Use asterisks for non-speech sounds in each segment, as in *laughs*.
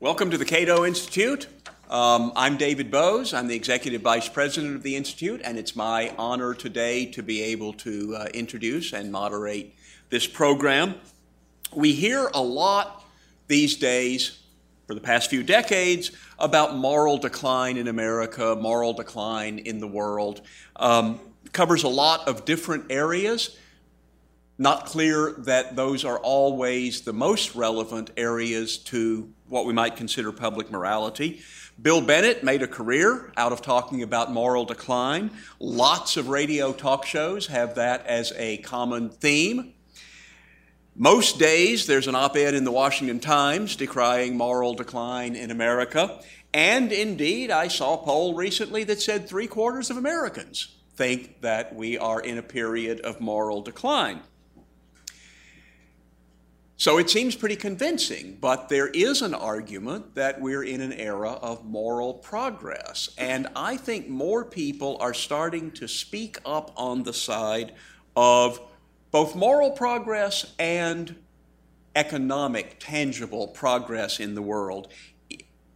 Welcome to the Cato Institute. Um, I'm David Boaz. I'm the Executive Vice President of the Institute, and it's my honor today to be able to uh, introduce and moderate this program. We hear a lot these days, for the past few decades, about moral decline in America, moral decline in the world. Um, covers a lot of different areas. Not clear that those are always the most relevant areas to what we might consider public morality. Bill Bennett made a career out of talking about moral decline. Lots of radio talk shows have that as a common theme. Most days there's an op ed in the Washington Times decrying moral decline in America. And indeed, I saw a poll recently that said three quarters of Americans think that we are in a period of moral decline. So it seems pretty convincing, but there is an argument that we're in an era of moral progress. And I think more people are starting to speak up on the side of both moral progress and economic, tangible progress in the world.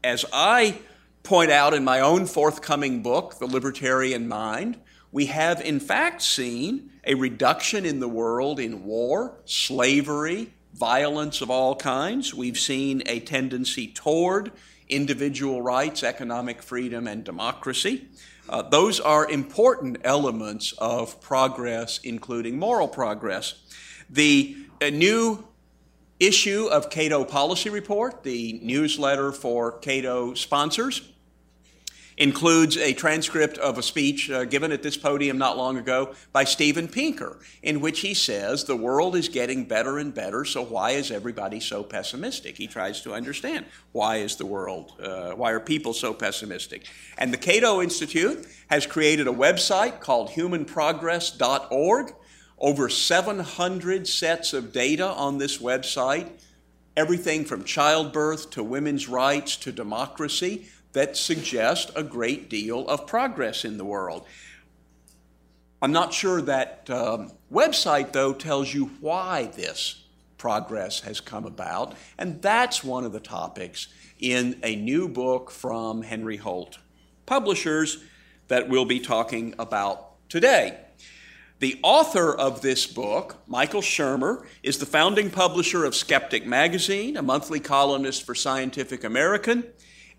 As I point out in my own forthcoming book, The Libertarian Mind, we have in fact seen a reduction in the world in war, slavery, violence of all kinds. We've seen a tendency toward individual rights, economic freedom, and democracy. Uh, those are important elements of progress, including moral progress. The new issue of Cato Policy Report, the newsletter for Cato sponsors, includes a transcript of a speech uh, given at this podium not long ago by Steven Pinker, in which he says the world is getting better and better, so why is everybody so pessimistic? He tries to understand why is the world, uh, why are people so pessimistic? And the Cato Institute has created a website called humanprogress.org. Over 700 sets of data on this website, everything from childbirth to women's rights to democracy that suggest a great deal of progress in the world. I'm not sure that um, website, though, tells you why this progress has come about, and that's one of the topics in a new book from Henry Holt Publishers that we'll be talking about today. The author of this book, Michael Shermer, is the founding publisher of Skeptic Magazine, a monthly columnist for Scientific American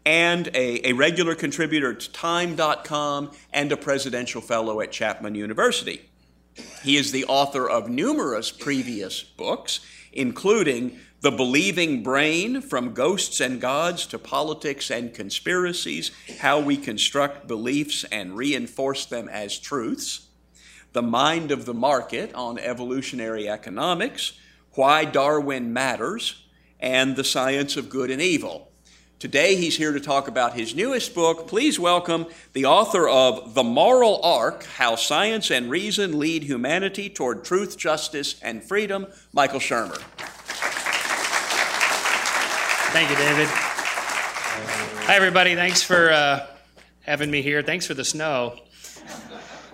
and a, a regular contributor to Time.com and a presidential fellow at Chapman University. He is the author of numerous previous books, including The Believing Brain From Ghosts and Gods to Politics and Conspiracies How We Construct Beliefs and Reinforce Them as Truths, The Mind of the Market on Evolutionary Economics, Why Darwin Matters, and The Science of Good and Evil. Today, he's here to talk about his newest book. Please welcome the author of The Moral Arc How Science and Reason Lead Humanity Toward Truth, Justice, and Freedom, Michael Shermer. Thank you, David. Hi, everybody. Thanks for uh, having me here. Thanks for the snow.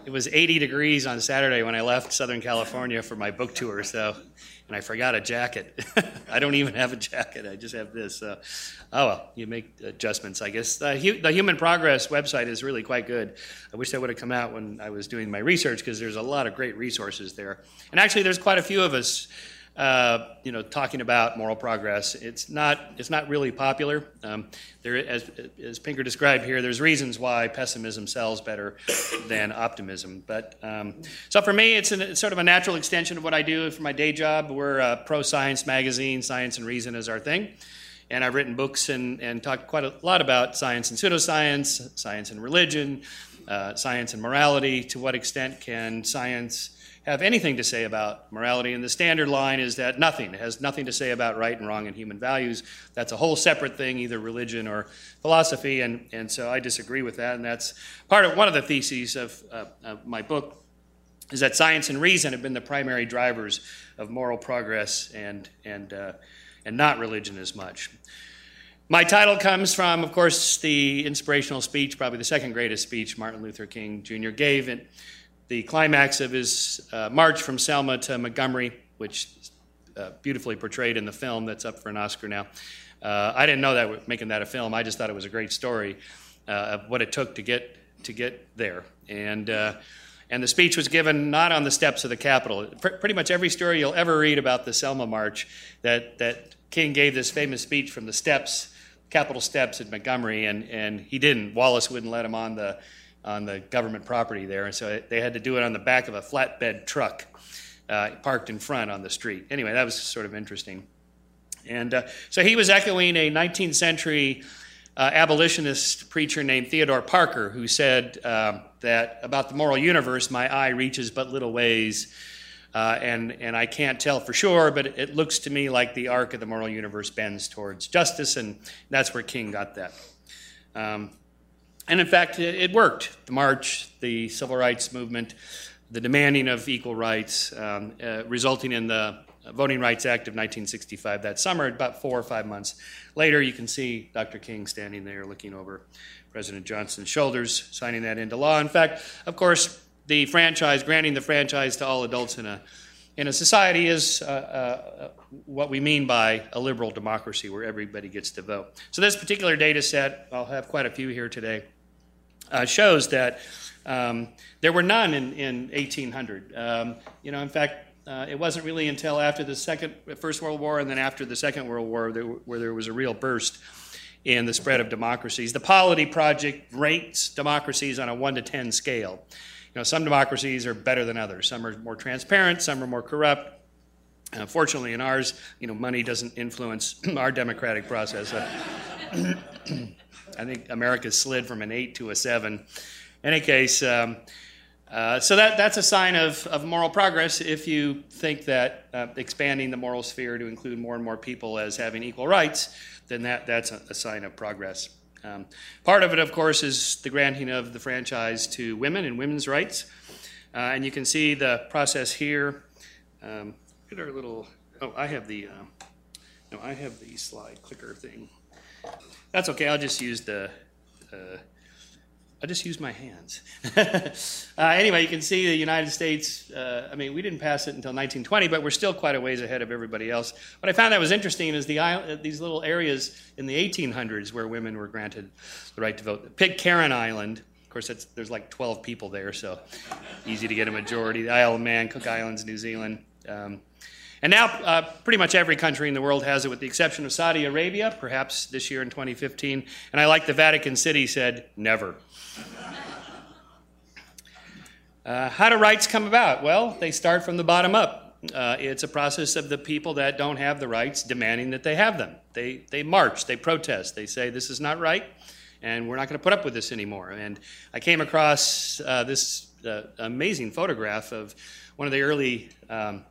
It was 80 degrees on Saturday when I left Southern California for my book tour, so and I forgot a jacket. *laughs* I don't even have a jacket. I just have this. Uh, oh well, you make adjustments, I guess. The, the, Human Progress website is really quite good. I wish that would have come out when I was doing my research because there's a lot of great resources there. And actually, there's quite a few of us uh, you know, talking about moral progress. It's not, it's not really popular. Um, there, as, as Pinker described here, there's reasons why pessimism sells better than optimism. But um, so for me, it's, an, it's, sort of a natural extension of what I do for my day job. We're a pro-science magazine. Science and Reason is our thing. And I've written books and, and talked quite a lot about science and pseudoscience, science and religion, uh, science and morality. To what extent can science have anything to say about morality. And the standard line is that nothing. It has nothing to say about right and wrong and human values. That's a whole separate thing, either religion or philosophy. And, and so I disagree with that. And that's part of one of the theses of, uh, of my book is that science and reason have been the primary drivers of moral progress and, and, uh, and not religion as much. My title comes from, of course, the inspirational speech, probably the second greatest speech Martin Luther King Jr. gave. And the climax of his uh, march from Selma to Montgomery, which is uh, beautifully portrayed in the film that's up for an Oscar now. Uh, I didn't know that making that a film. I just thought it was a great story uh, of what it took to get to get there. And uh, and the speech was given not on the steps of the Capitol. Pr- pretty much every story you'll ever read about the Selma March, that that King gave this famous speech from the steps, Capitol steps at Montgomery, and and he didn't. Wallace wouldn't let him on the on the government property there, and so they had to do it on the back of a flatbed truck uh, parked in front on the street. Anyway, that was sort of interesting. And uh, so he was echoing a 19th century uh, abolitionist preacher named Theodore Parker, who said um, that about the moral universe, my eye reaches but little ways. Uh, and, and I can't tell for sure, but it, looks to me like the arc of the moral universe bends towards justice, and that's where King got that. Um, and in fact, it, worked. The march, the civil rights movement, the demanding of equal rights, um, uh, resulting in the Voting Rights Act of 1965 that summer. About four or five months later, you can see Dr. King standing there looking over President Johnson's shoulders, signing that into law. In fact, of course, the franchise, granting the franchise to all adults in a in a society is uh, uh, what we mean by a liberal democracy where everybody gets to vote. So, this particular data set, I'll have quite a few here today, uh, shows that um, there were none in, in 1800. Um, you know, in fact, uh, it wasn't really until after the second, First World War and then after the Second World War there, where there was a real burst in the spread of democracies. The Polity Project rates democracies on a 1 to 10 scale. You know, some democracies are better than others. Some are more transparent, some are more corrupt. Uh, fortunately, in ours, you know, money doesn't influence *clears throat* our democratic process. *clears throat* I think America slid from an 8 to a 7. In any case, um, uh, so that, that's a sign of, of moral progress if you think that uh, expanding the moral sphere to include more and more people as having equal rights, then that, that's a, a sign of progress. Um, part of it, of course, is the granting of the franchise to women and women's rights. Uh, and you can see the process here. Um, look at our little, oh, I have the, uh, no, I have the slide clicker thing. That's okay, I'll just use the, uh, I just use my hands. *laughs* uh, anyway, you can see the United States. Uh, I mean, we didn't pass it until 1920, but we're still quite a ways ahead of everybody else. What I found that was interesting is the uh, these little areas in the 1800s where women were granted the right to vote. Pitcairn Island. Of course, there's like 12 people there, so easy to get a majority. The Isle of Man, Cook Islands, New Zealand. Um, and now, uh, pretty much every country in the world has it, with the exception of Saudi Arabia, perhaps this year in 2015. And I like the Vatican City said, never. *laughs* Uh, how do rights come about? Well, they start from the bottom up. Uh, it's a process of the people that don't have the rights demanding that they have them. They, they march, they protest, they say, This is not right, and we're not going to put up with this anymore. And I came across uh, this uh, amazing photograph of one of the early um,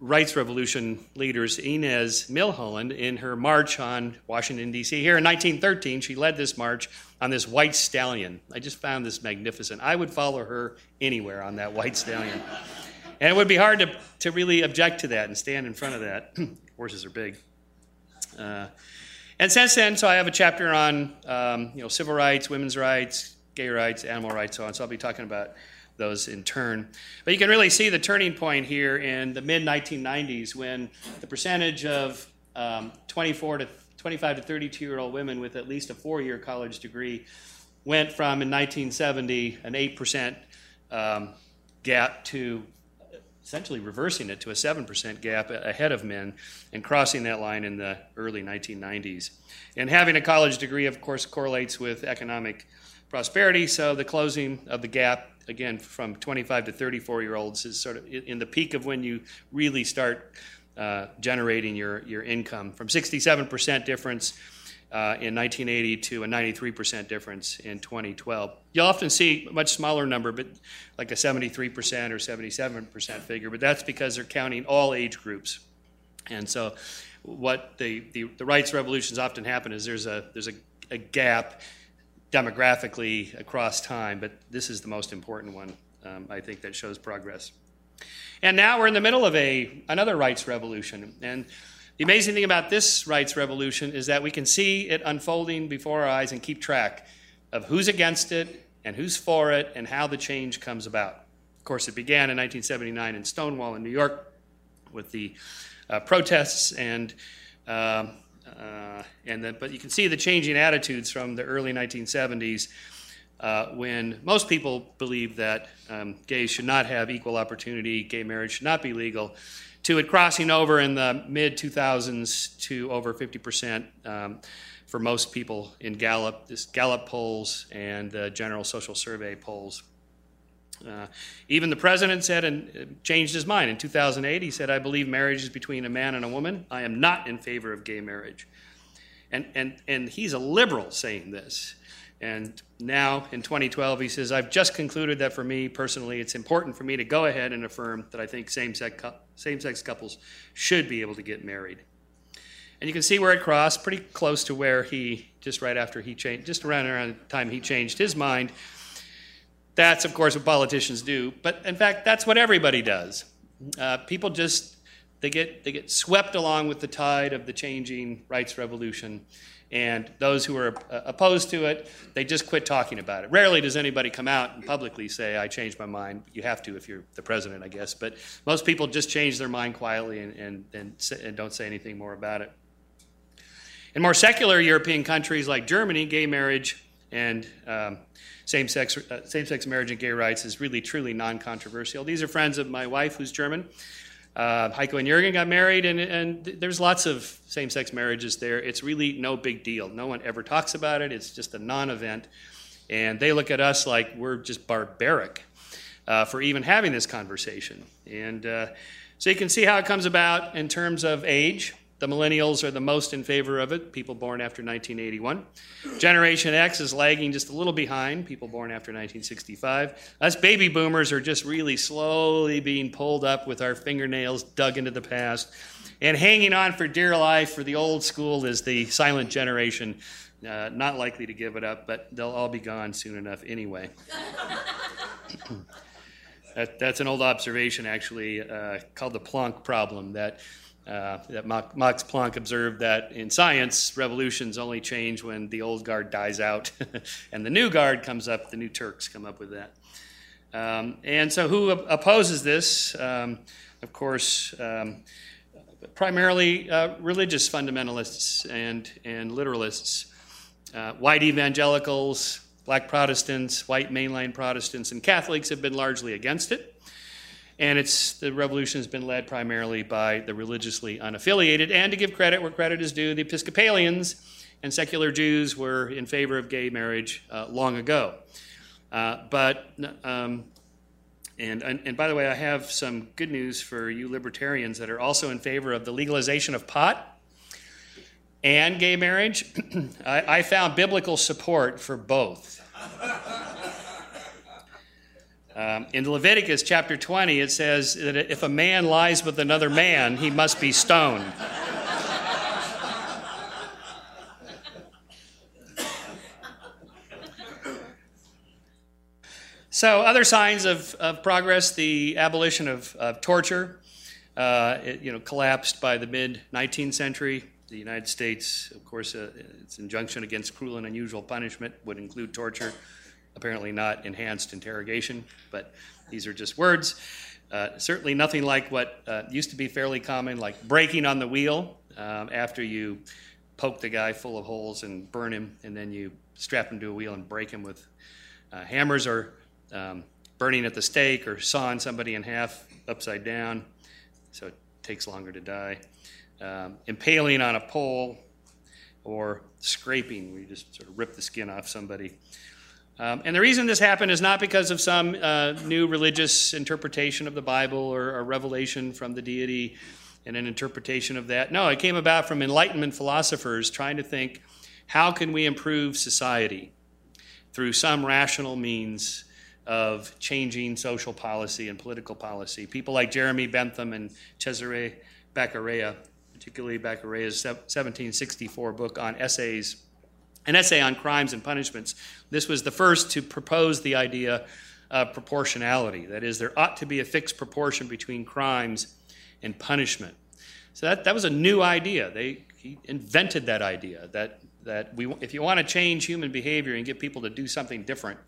rights revolution leaders, Inez Milholland, in her march on Washington, D.C. Here in 1913, she led this march on this white stallion. I just found this magnificent. I would follow her anywhere on that white stallion. and it would be hard to, to really object to that and stand in front of that. *clears throat* Horses are big. Uh, and since then, so I have a chapter on um, you know civil rights, women's rights, gay rights, animal rights, so on. So I'll be talking about those in turn. But you can really see the turning point here in the mid 1990s when the percentage of um, 24 to 25 to 32 year old women with at least a four year college degree went from in 1970 an 8% um, gap to essentially reversing it to a 7% gap ahead of men and crossing that line in the early 1990s. And having a college degree, of course, correlates with economic prosperity, so the closing of the gap again, from 25 to 34 year olds is sort of in the peak of when you really start uh, generating your, your income. From 67% difference uh, in 1980 to a 93% difference in 2012. You'll often see a much smaller number, but like a 73% or 77% figure, but that's because they're counting all age groups. And so, what the, the, the rights revolutions often happen is there's a, there's a, a gap demographically across time, but this is the most important one, um, I think, that shows progress. And now we're in the middle of a, another rights revolution. And the amazing thing about this rights revolution is that we can see it unfolding before our eyes and keep track of who's against it and who's for it and how the change comes about. Of course, it began in 1979 in Stonewall in New York with the uh, protests and um, uh, and then, but you can see the changing attitudes from the early 1970s uh, when most people believed that um, gays should not have equal opportunity, gay marriage should not be legal, to it crossing over in the mid 2000s to over 50% um, for most people in Gallup, this Gallup polls and the General Social Survey polls. Uh, even the president said and uh, changed his mind. In 2008, he said, I believe marriage is between a man and a woman. I am not in favor of gay marriage. And, and, and he's a liberal saying this. And now in 2012, he says, I've just concluded that for me personally, it's important for me to go ahead and affirm that I think same sex, same sex couples should be able to get married. And you can see where it crossed, pretty close to where he, just right after he changed, just around around the time he changed his mind. That's, of course, what politicians do. But in fact, that's what everybody does. Uh, people just, they get, they get swept along with the tide of the changing rights revolution. And those who are uh, opposed to it, they just quit talking about it. Rarely does anybody come out and publicly say, I changed my mind. You have to if you're the president, I guess. But most people just change their mind quietly and, and, and, and don't say anything more about it. In more secular European countries like Germany, gay marriage and um, same-sex, uh, same-sex marriage and gay rights is really truly non-controversial. These are friends of my wife who's German. Uh, Heiko and Jurgen got married, and, and there's lots of same-sex marriages there. It's really no big deal. No one ever talks about it. It's just a non-event, and they look at us like we're just barbaric uh, for even having this conversation. And uh, so you can see how it comes about in terms of age. The millennials are the most in favor of it, people born after 1981. Generation X is lagging just a little behind, people born after 1965. Us baby boomers are just really slowly being pulled up with our fingernails dug into the past. And hanging on for dear life for the old school is the silent generation, uh, not likely to give it up, but they'll all be gone soon enough anyway. *laughs* that, that's an old observation, actually, uh, called the Planck problem that uh, that Max Planck observed that in science, revolutions only change when the old guard dies out *laughs* and the new guard comes up, the new Turks come up with that. Um, and so, who opposes this? Um, of course, um, primarily uh, religious fundamentalists and, and literalists, uh, white evangelicals, black Protestants, white mainline Protestants, and Catholics have been largely against it and it's the revolution has been led primarily by the religiously unaffiliated. And to give credit where credit is due, the Episcopalians and secular Jews were in favor of gay marriage uh, long ago. Uh, but um, and, and, and by the way, I have some good news for you libertarians that are also in favor of the legalization of pot and gay marriage. *clears throat* I, I found biblical support for both. Um, in Leviticus chapter 20, it says that if a man lies with another man, he must be stoned. so, other signs of, of progress the abolition of, of torture. Uh, it, you know, collapsed by the mid 19th century. The United States, of course, uh, its injunction against cruel and unusual punishment would include torture apparently not enhanced interrogation, but these are just words. Uh, certainly nothing like what uh, used to be fairly common, like breaking on the wheel um, after you poke the guy full of holes and burn him, and then you strap him to a wheel and break him with uh, hammers, or um, burning at the stake, or sawing somebody in half upside down, so it takes longer to die. Um, impaling on a pole, or scraping, where you just sort of rip the skin off somebody. Um, and the reason this happened is not because of some uh, new religious interpretation of the Bible or a revelation from the deity and an interpretation of that. No, it came about from Enlightenment philosophers trying to think how can we improve society through some rational means of changing social policy and political policy. People like Jeremy Bentham and Cesare Beccaria, particularly Beccaria's 1764 book on essays an essay on crimes and punishments. This was the first to propose the idea of proportionality. That is, there ought to be a fixed proportion between crimes and punishment. So that, that was a new idea. They, he invented that idea that, that we, if you want to change human behavior and get people to do something different,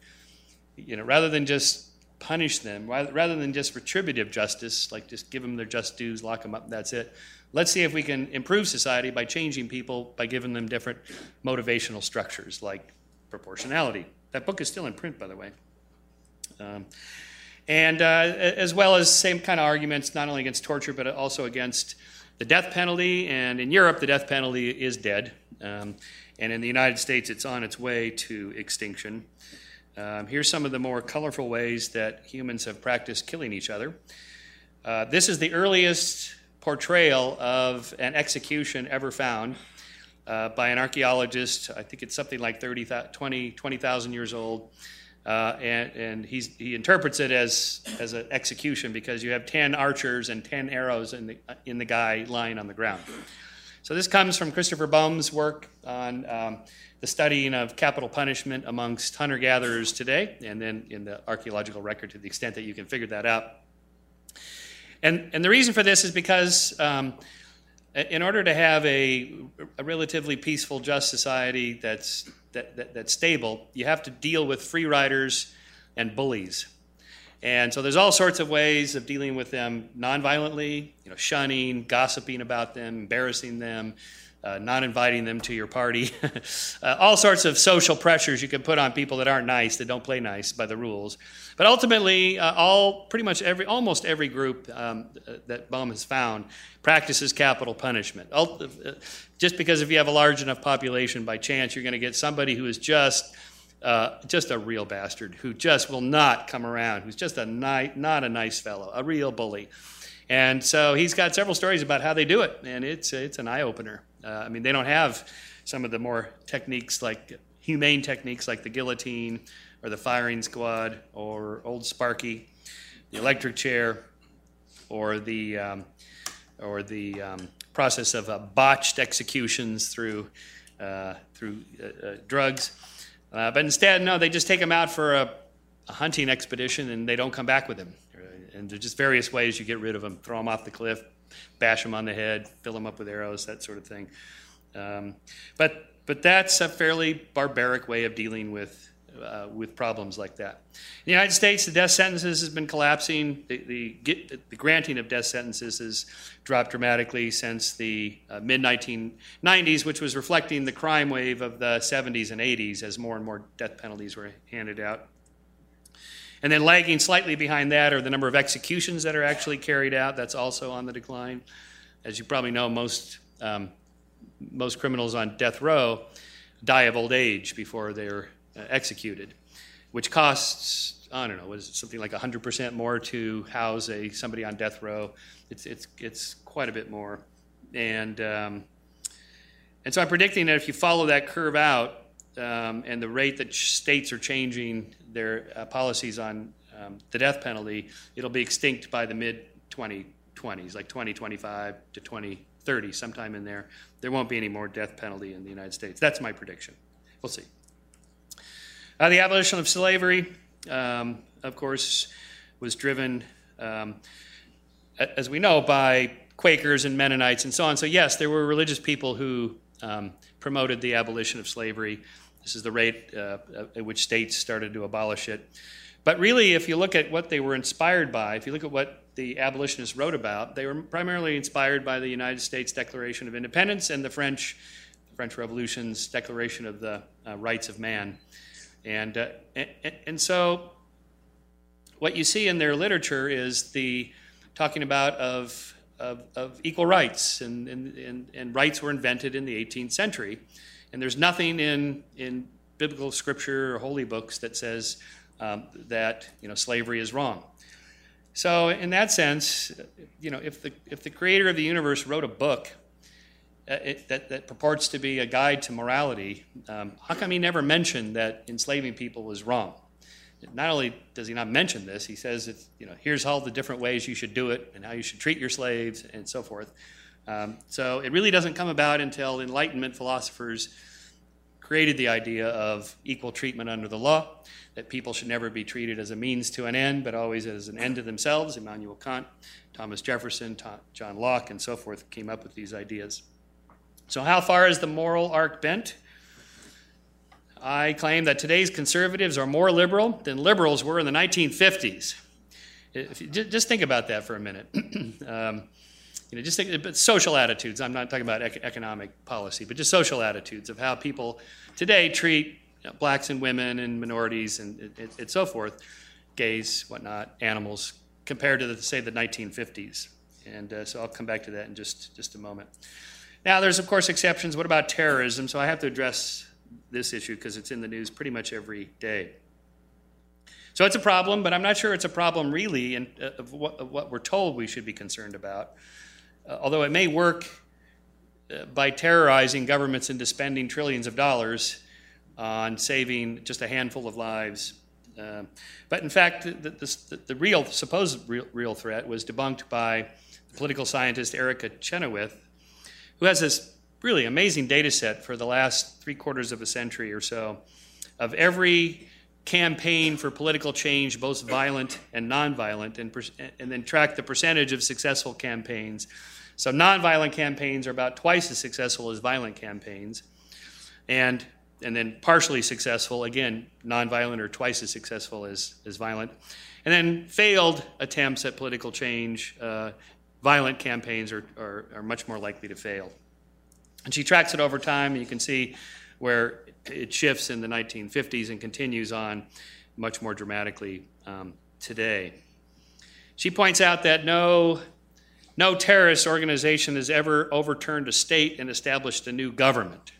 you know, rather than just punish them, rather than just retributive justice, like just give them their just dues, lock them up, that's it, let's see if we can improve society by changing people by giving them different motivational structures like proportionality. That book is still in print, by the way. Um, and uh, as well as same kind of arguments, not only against torture, but also against the death penalty. And in Europe, the death penalty is dead. Um, and in the United States, it's on its way to extinction. Um, here's some of the more colorful ways that humans have practiced killing each other. Uh, this is the earliest portrayal of an execution ever found uh, by an archaeologist. I think it's something like 30, 20, 20,000 years old. Uh, and and he interprets it as, as an execution because you have 10 archers and 10 arrows in the, in the guy lying on the ground. So this comes from Christopher Boehm's work on um, the studying of capital punishment amongst hunter gatherers today, and then in the archaeological record to the extent that you can figure that out. And, and the reason for this is because um, in order to have a, a relatively peaceful, just society that's, that, that, that's stable, you have to deal with free riders and bullies. And so there's all sorts of ways of dealing with them nonviolently, you know, shunning, gossiping about them, embarrassing them, uh, not inviting them to your party, *laughs* uh, all sorts of social pressures you can put on people that aren't nice, that don't play nice by the rules. But ultimately, uh, all pretty much every, almost every group um, that Boehm has found practices capital punishment. Uh, just because if you have a large enough population, by chance you're going to get somebody who is just uh, just a real bastard who just will not come around, who's just a ni- not a nice fellow, a real bully. And so he's got several stories about how they do it, and it's it's an eye opener. Uh, I mean, they don't have some of the more techniques like humane techniques like the guillotine or the firing squad or old Sparky, the electric chair, or the um, or the um, process of uh, botched executions through uh, through uh, uh drugs. Uh, but instead, no, they just take them out for a, a, hunting expedition and they don't come back with them. And there's just various ways you get rid of them: throw them off the cliff, bash them on the head, fill them up with arrows, that sort of thing. Um, but but that's a fairly barbaric way of dealing with uh, with problems like that. In the United States, the death sentences has been collapsing. The, the, the granting of death sentences has dropped dramatically since the uh, mid 1990s, which was reflecting the crime wave of the 70s and 80s as more and more death penalties were handed out. And then lagging slightly behind that are the number of executions that are actually carried out. That's also on the decline. As you probably know, most, um, most criminals on death row die of old age before they're uh, executed, which costs, I don't know, what is it, something like 100% more to house a, somebody on death row. It's, it's, it's quite a bit more. And, um, and so I'm predicting that if you follow that curve out um, and the rate that states are changing their uh, policies on um, the death penalty, it'll be extinct by the mid 2020s, like 2025 to 2030, sometime in there. There won't be any more death penalty in the United States. That's my prediction. We'll see. Uh, the abolition of slavery, um, of course, was driven, um, as we know, by Quakers and Mennonites and so on. So, yes, there were religious people who um, promoted the abolition of slavery. This is the rate uh, at which states started to abolish it. But really, if you look at what they were inspired by, if you look at what the abolitionists wrote about, they were primarily inspired by the United States Declaration of Independence and the French, the French Revolution's Declaration of the uh, Rights of Man. And, uh, and, and so what you see in their literature is the talking about of, of, of equal rights, and, and, and, and, rights were invented in the 18th century. And there's nothing in, in biblical scripture or holy books that says um, that you know, slavery is wrong. So, in that sense, you know, if the, if the creator of the universe wrote a book uh, it, that, that purports to be a guide to morality, um, how come he never mentioned that enslaving people was wrong? Not only does he not mention this, he says, it's, you know, here's all the different ways you should do it and how you should treat your slaves and so forth. Um, so it really doesn't come about until Enlightenment philosophers created the idea of equal treatment under the law, that people should never be treated as a means to an end, but always as an end to themselves. Immanuel Kant, Thomas Jefferson, John Locke, and so forth came up with these ideas. So, how far is the moral arc bent? I claim that today's conservatives are more liberal than liberals were in the 1950s. You, just think about that for a minute. *clears throat* um, you know, just think, but social attitudes. I'm not talking about ec- economic policy, but just social attitudes of how people today treat you know, blacks and women and minorities and, and, and so forth, gays, whatnot, animals, compared to the, say the 1950s. And uh, so I'll come back to that in just just a moment. Now, there's of course exceptions. What about terrorism? So I have to address this issue because it's in the news pretty much every day. So it's a problem, but I'm not sure it's a problem really in, uh, of, what, of what we're told we should be concerned about. Uh, although it may work uh, by terrorizing governments into spending trillions of dollars on saving just a handful of lives. Uh, but in fact, the, the, the real, supposed real, real, threat was debunked by political scientist Erica Chenoweth, who has this really amazing data set for the last three quarters of a century or so of every campaign for political change, both violent and nonviolent, and, and then track the percentage of successful campaigns. So, nonviolent campaigns are about twice as successful as violent campaigns. And, and then partially successful, again, nonviolent are twice as successful as, as violent. And then failed attempts at political change, uh, violent campaigns are, are, are much more likely to fail. And she tracks it over time, and you can see where it shifts in the 1950s and continues on much more dramatically um, today. She points out that no, no terrorist organization has ever overturned a state and established a new government,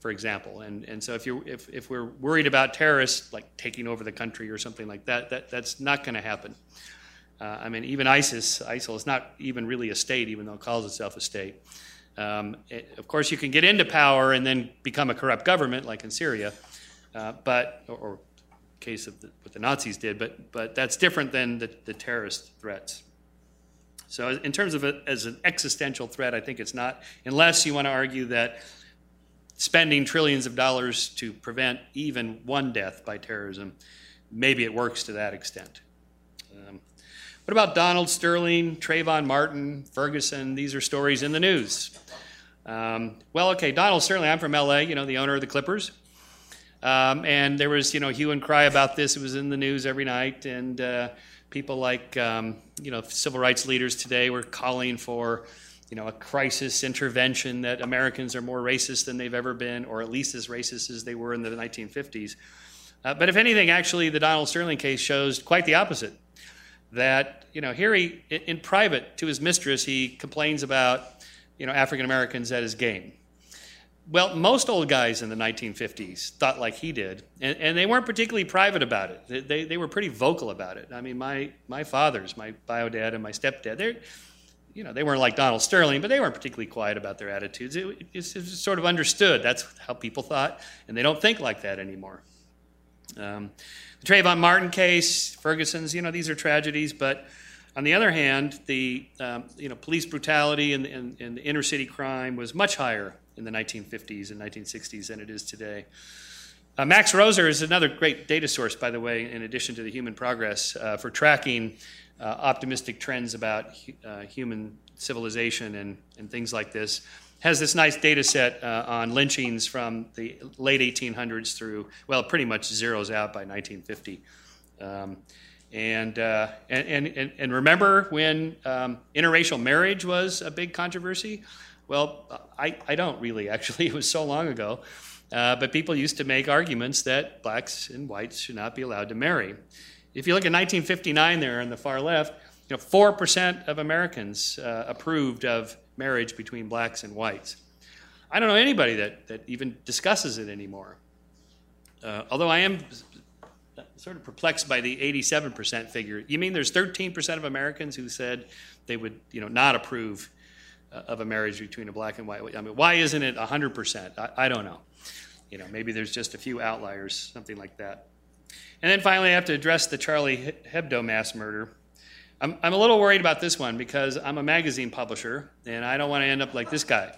for example. And, and so if, you if, if we're worried about terrorists, like taking over the country or something like that, that that's not going to happen. Uh, I mean, even ISIS, ISIL is not even really a state, even though it calls itself a state. Um, it, of course, you can get into power and then become a corrupt government, like in Syria, uh, but or, or case of the, what the Nazis did. But but that's different than the, the terrorist threats. So, in terms of it as an existential threat, I think it's not, unless you want to argue that spending trillions of dollars to prevent even one death by terrorism, maybe it works to that extent. Um, what about Donald Sterling, Trayvon Martin, Ferguson? These are stories in the news. Um, well, okay, Donald Sterling, I'm from LA, you know, the owner of the Clippers. Um, and there was, you know, hue and cry about this. It was in the news every night. And uh, people like, um, you know, civil rights leaders today were calling for, you know, a crisis intervention that Americans are more racist than they've ever been, or at least as racist as they were in the 1950s. Uh, but if anything, actually, the Donald Sterling case shows quite the opposite that you know here he in private to his mistress he complains about you know African Americans at his game. Well, most old guys in the 1950s thought like he did, and, and they weren't particularly private about it. They, they, they, were pretty vocal about it. I mean, my, my fathers, my bio dad and my stepdad, they you know, they weren't like Donald Sterling, but they weren't particularly quiet about their attitudes. It, it's, it's sort of understood. That's how people thought, and they don't think like that anymore. Um, the Trayvon Martin case, Ferguson's, you know, these are tragedies, but on the other hand, the um, you know, police brutality and, and, and, the inner city crime was much higher in the 1950s and 1960s than it is today. Uh, Max Roser is another great data source, by the way, in addition to the human progress, uh, for tracking uh, optimistic trends about uh, human civilization and, and things like this has this nice data set uh, on lynchings from the late 1800s through, well, pretty much zeroes out by 1950. Um, and, uh, and, and, and remember when um, interracial marriage was a big controversy? Well, I, I don't really, actually. *laughs* It was so long ago. Uh, but people used to make arguments that blacks and whites should not be allowed to marry. If you look at 1959 there on the far left, you know, 4% of Americans uh, approved of marriage between blacks and whites. I don't know anybody that, that even discusses it anymore. Uh, although I am sort of perplexed by the 87% figure. You mean there's 13% of Americans who said they would, you know, not approve of a marriage between a black and white? I mean, why isn't it 100%? I, I don't know. You know, maybe there's just a few outliers, something like that. And then finally, I have to address the Charlie Hebdo mass murder. I'm, I'm a little worried about this one because I'm a magazine publisher and I don't want to end up like this guy.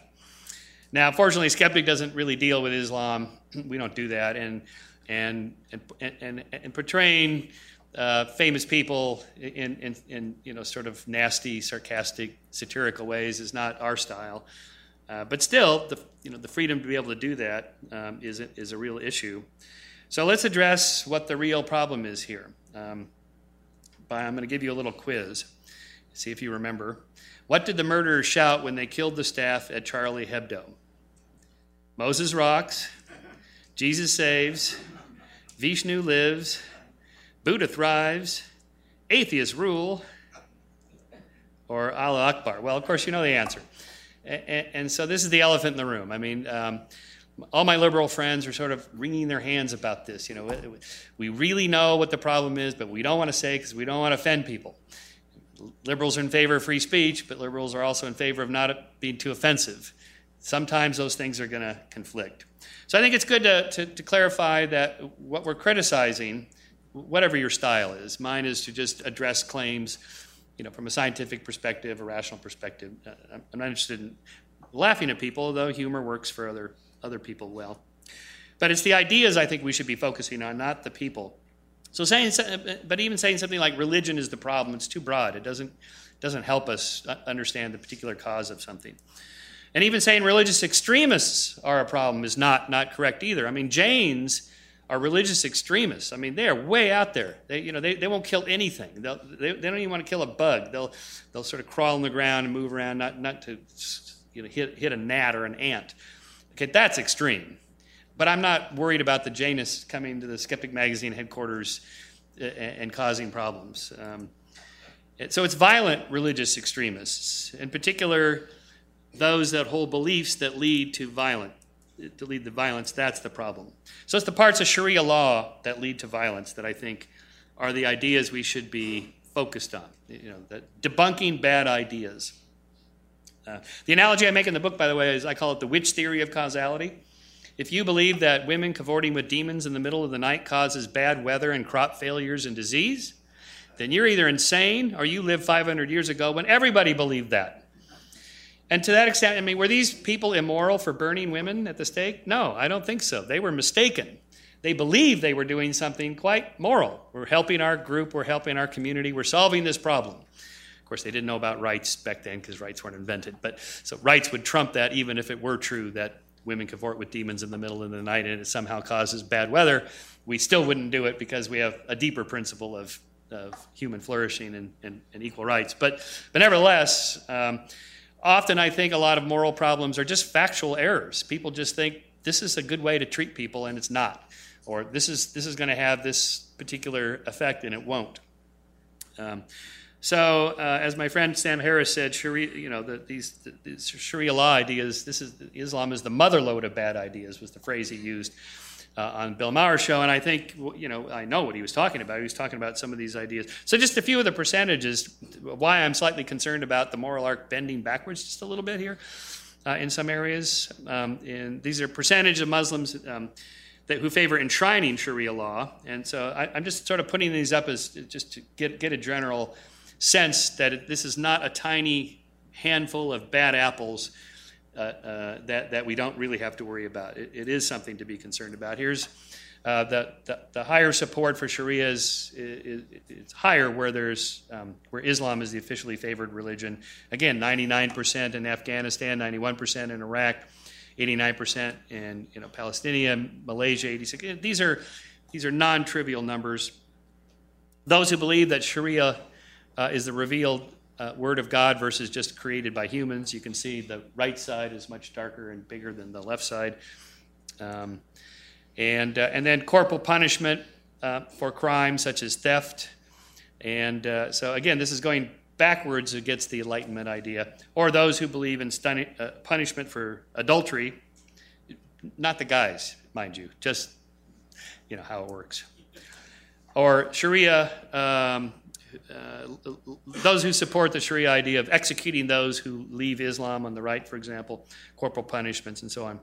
Now, fortunately, Skeptic doesn't really deal with Islam. *clears throat* We don't do that. And, and, and, and, and portraying uh, famous people in, in, in, you know, sort of nasty, sarcastic, satirical ways is not our style. Uh, but still, the, you know, the freedom to be able to do that um, is is a real issue. So let's address what the real problem is here. Um, by I'm going to give you a little quiz. See if you remember. What did the murderers shout when they killed the staff at Charlie Hebdo? Moses rocks, Jesus saves, Vishnu lives, Buddha thrives, atheists rule, or Allah Akbar. Well, of course, you know the answer. And, and so this is the elephant in the room. I mean, um, all my liberal friends are sort of wringing their hands about this. You know, we really know what the problem is, but we don't want to say because we don't want to offend people. Liberals are in favor of free speech, but liberals are also in favor of not being too offensive. Sometimes those things are going to conflict. So I think it's good to, to, to, clarify that what we're criticizing, whatever your style is, mine is to just address claims, you know, from a scientific perspective, a rational perspective. Uh, I'm not interested in laughing at people, though humor works for other other people well. But it's the ideas I think we should be focusing on, not the people. So saying, uh, uh, but even saying something like religion is the problem, it's too broad. It doesn't doesn't help us uh, understand the particular cause of something. And even saying religious extremists are a problem is not not correct either. I mean, Jains are religious extremists. I mean, they're way out there. They, you know, they, they won't kill anything. They, they don't even want to kill a bug. They'll, they'll sort of crawl on the ground and move around, not, not to you know, hit, hit a gnat or an ant. Okay, that's extreme. But I'm not worried about the Jainists coming to the Skeptic Magazine headquarters uh, and causing problems. Um, so it's violent religious extremists, in particular, those that hold beliefs that lead to violent, to lead to violence. That's the problem. So it's the parts of Sharia law that lead to violence that I think are the ideas we should be focused on. You know, that debunking bad ideas. Uh, the analogy I make in the book, by the way, is I call it the witch theory of causality. If you believe that women cavorting with demons in the middle of the night causes bad weather and crop failures and disease, then you're either insane or you lived 500 years ago when everybody believed that. And to that extent, I mean, were these people immoral for burning women at the stake? No, I don't think so. They were mistaken. They believed they were doing something quite moral. We're helping our group, we're helping our community, we're solving this problem. Of course, they didn't know about rights back then because rights weren't invented. But so rights would trump that, even if it were true that women cavort with demons in the middle of the night and it somehow causes bad weather. We still wouldn't do it because we have a deeper principle of, of human flourishing and, and, and equal rights. But, but nevertheless, um, often I think a lot of moral problems are just factual errors. People just think this is a good way to treat people and it's not, or this is this is going to have this particular effect and it won't. Um, so, uh, as my friend Sam Harris said, Sharia, you know, the, these, the, these, Sharia law ideas, this is Islam is the motherlode of bad ideas, was the phrase he used uh, on Bill Maher's show. And I think, you know, I know what he was talking about. He was talking about some of these ideas. So, just a few of the percentages, why I'm slightly concerned about the moral arc bending backwards just a little bit here uh, in some areas. Um, and these are percentage of Muslims. Um, that, who favor enshrining Sharia law, and so I, I'm just sort of putting these up as just to get get a general sense that this is not a tiny handful of bad apples that, that we don't really have to worry about. it, it is something to be concerned about. Here's uh, the, the, the, higher support for Sharia is, is, is higher where there's um, where Islam is the officially favored religion. Again, 99% in Afghanistan, 91% in Iraq, 89% in you know Palestinian, Malaysia, 86. These are these are non-trivial numbers. Those who believe that Sharia uh, is the revealed uh, Word of God versus just created by humans. You can see the right side is much darker and bigger than the left side. Um, and, uh, and then corporal punishment uh, for crimes such as theft. And uh, so, again, this is going backwards against the Enlightenment idea. Or those who believe in stunning, uh, punishment for adultery, not the guys, mind you, just you know how it works. Or Sharia um, Uh, those who support the Sharia idea of executing those who leave Islam on the right, for example, corporal punishments and so on.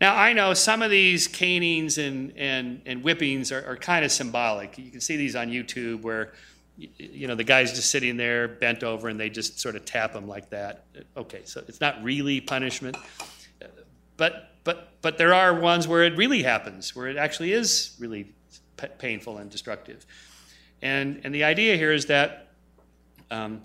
Now, I know some of these canings and, and, and whippings are, are kind of symbolic. You can see these on YouTube where, you know, the guy's just sitting there bent over and they just sort of tap him like that. Okay, so it's not really punishment. But, but, but there are ones where it really happens, where it actually is really painful and destructive. And, and the idea here is that, um,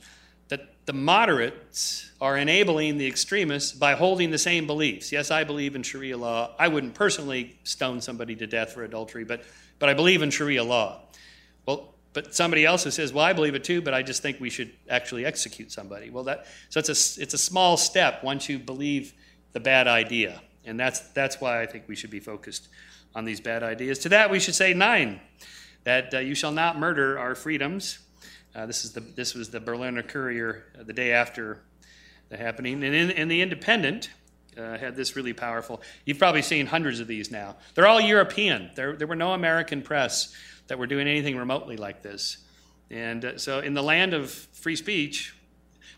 that the moderates are enabling the extremists by holding the same beliefs. Yes, I believe in Sharia law. I wouldn't personally stone somebody to death for adultery, but, but I believe in Sharia law. Well, but somebody else who says, "Well, I believe it too, but I just think we should actually execute somebody." Well, that so it's a it's a small step once you believe the bad idea, and that's that's why I think we should be focused on these bad ideas. To that, we should say nine, that uh, you shall not murder our freedoms. Uh, this is the this was the Berliner Kurier uh, the day after the happening, and in, in the Independent. Uh, had this really powerful. You've probably seen hundreds of these now. They're all European. There, there were no American press that were doing anything remotely like this. And uh, so, in the land of free speech,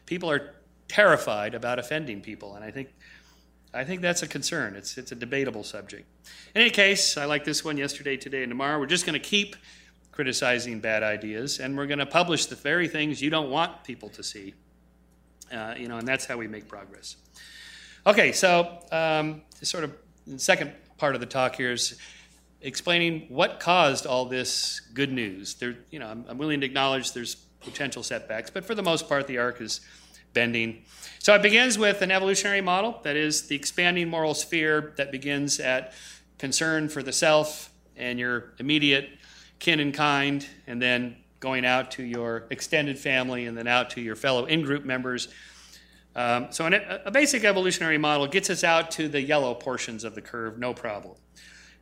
people are terrified about offending people, and I think, I think that's a concern. It's, it's a debatable subject. In any case, I like this one yesterday, today, and tomorrow. We're just going to keep criticizing bad ideas, and we're going to publish the very things you don't want people to see. Uh, you know, and that's how we make progress. Okay, so um, sort of the second part of the talk here is explaining what caused all this good news. There, you know, I'm, I'm, willing to acknowledge there's potential setbacks, but for the most part, the arc is bending. So it begins with an evolutionary model that is the expanding moral sphere that begins at concern for the self and your immediate kin and kind, and then going out to your extended family and then out to your fellow in group members um, so an, a basic evolutionary model gets us out to the yellow portions of the curve, no problem.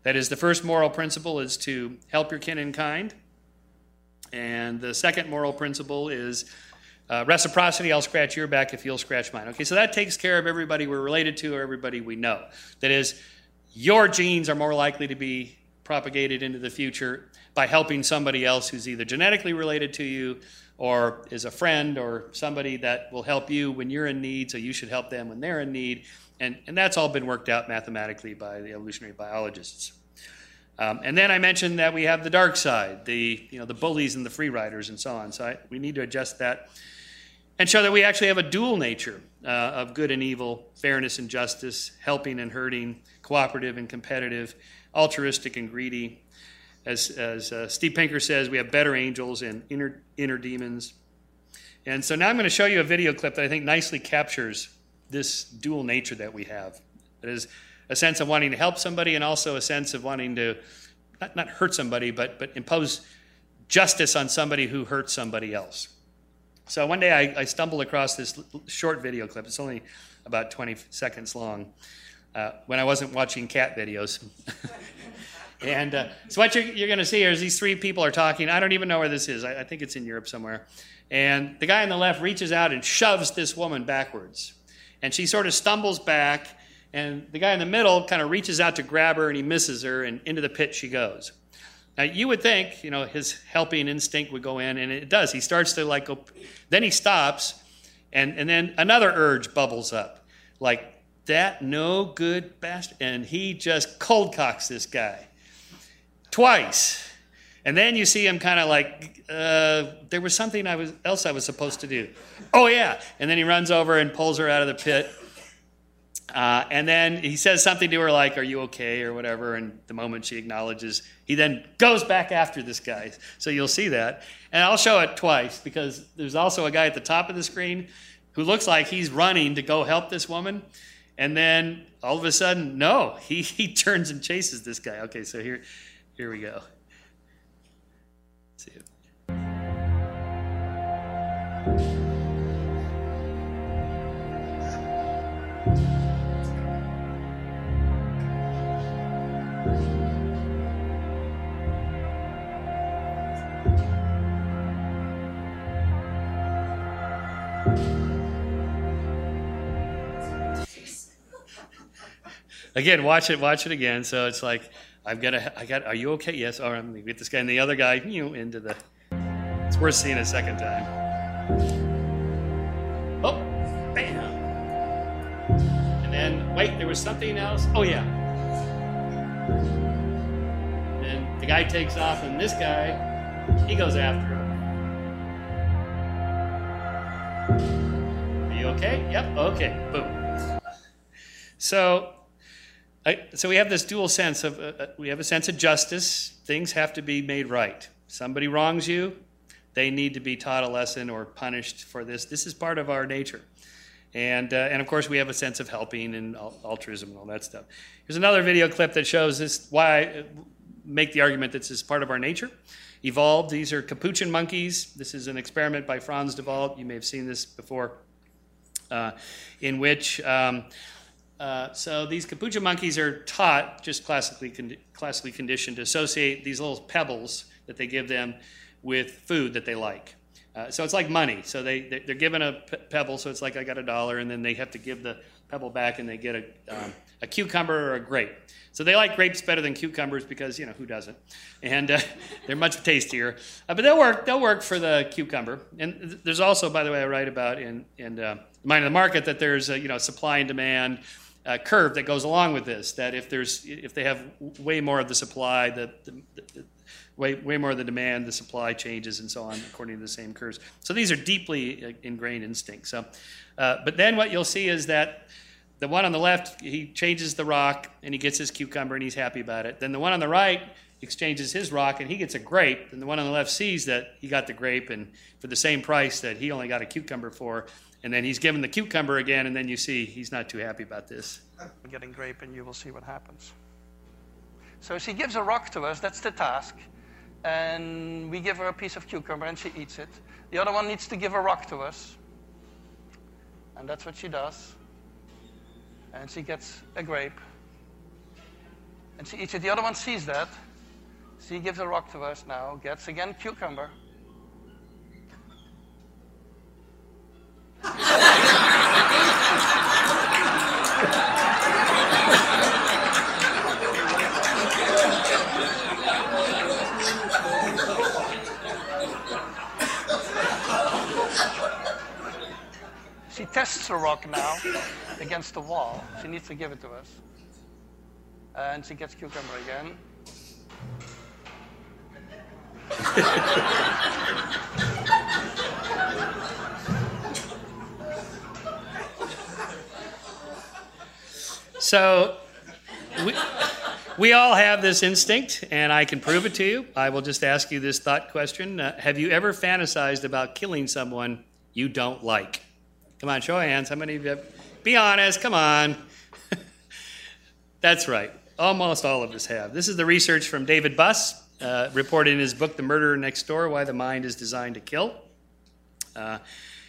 That is, the first moral principle is to help your kin and kind. And the second moral principle is uh, reciprocity. I'll scratch your back if you'll scratch mine. Okay, so that takes care of everybody we're related to or everybody we know. That is, your genes are more likely to be propagated into the future by helping somebody else who's either genetically related to you or is a friend or somebody that will help you when you're in need, so you should help them when they're in need. And, and that's all been worked out mathematically by the evolutionary biologists. Um, and then I mentioned that we have the dark side, the, you know, the bullies and the free riders and so on. So I, we need to adjust that and show that we actually have a dual nature uh, of good and evil, fairness and justice, helping and hurting, cooperative and competitive, altruistic and greedy, as, as uh, Steve Pinker says, we have better angels and inner, inner demons. And so now I'm going to show you a video clip that I think nicely captures this dual nature that we have. That is a sense of wanting to help somebody and also a sense of wanting to not, not hurt somebody, but, but impose justice on somebody who hurts somebody else. So one day I, I stumbled across this short video clip. It's only about 20 seconds long. Uh, when I wasn't watching cat videos. *laughs* And uh, so what you're, you're going to see here is these three people are talking. I don't even know where this is. I, I think it's in Europe somewhere. And the guy on the left reaches out and shoves this woman backwards. And she sort of stumbles back. And the guy in the middle kind of reaches out to grab her and he misses her, and into the pit she goes. Now, you would think, you know, his helping instinct would go in, and it does. He starts to like go, then he stops, and, and then another urge bubbles up. Like, that no good bastard. And he just cold cocks this guy twice. And then you see him kind of like, uh, there was something I was, else I was supposed to do. Oh, yeah. And then he runs over and pulls her out of the pit. Uh, and then he says something to her like, Are you okay? or whatever. And the moment she acknowledges, he then goes back after this guy. So you'll see that. And I'll show it twice because there's also a guy at the top of the screen who looks like he's running to go help this woman. And then all of a sudden, no, *laughs* he, he turns and chases this guy. Okay, so here, here we go. Let's see it. Again, watch it, watch it again. So it's like I've got to, I got, are you okay? Yes. All right, going to get this guy. And the other guy, you know, into the, it's worth seeing a second time. Oh, bam. And then, wait, there was something else. Oh, yeah. And the guy takes off, and this guy, he goes after him. Are you okay? Yep, okay. Boom. So I, so we have this dual sense of uh, uh, we have a sense of justice. Things have to be made right. Somebody wrongs you, they need to be taught a lesson or punished for this. This is part of our nature. And, uh, and of course, we have a sense of helping and altruism and all that stuff. Here's another video clip that shows this why I uh, make the argument that this is part of our nature. evolved. These are capuchin monkeys. This is an experiment by Frans de. You may have seen this before, uh, in which um, uh, so these capuchin monkeys are taught, just classically, con- classically conditioned, to associate these little pebbles that they give them with food that they like. Uh, so it's like money. So they, they're given a pebble, so it's like I got a dollar, and then they have to give the pebble back and they get a, um, a cucumber or a grape. So they like grapes better than cucumbers because, you know, who doesn't? And uh, *laughs* they're much tastier. Uh, but they'll work, they'll work for the cucumber. And there's also, by the way, I write about in, in uh, Mind of the Market that there's, a, you know, supply and demand uh, curve that goes along with this. That if there's if they have way more of the supply, the, the, the, way way more of the demand, the supply changes and so on according to the same curves. So these are deeply uh, ingrained instincts. So, uh, but then what you'll see is that the one on the left he changes the rock and he gets his cucumber and he's happy about it. Then the one on the right exchanges his rock and he gets a grape and the one on the left sees that he got the grape and for the same price that he only got a cucumber for and then he's given the cucumber again, and then you see he's not too happy about this. Getting grape, and you will see what happens. So she gives a rock to us, that's the task. And we give her a piece of cucumber, and she eats it. The other one needs to give a rock to us. And that's what she does. And she gets a grape. And she eats it. The other one sees that. She gives a rock to us now, gets again cucumber. She tests the rock now against the wall. She needs to give it to us. And she gets cucumber again. *laughs* So we, we all have this instinct, and I can prove it to you. I will just ask you this thought question uh, Have you ever fantasized about killing someone you don't like? Come on, show of hands. How many of you have? Be honest, come on. *laughs* That's right. Almost all of us have. This is the research from David Buss, uh, reported in his book, The Murderer Next Door Why the Mind is Designed to Kill. Uh,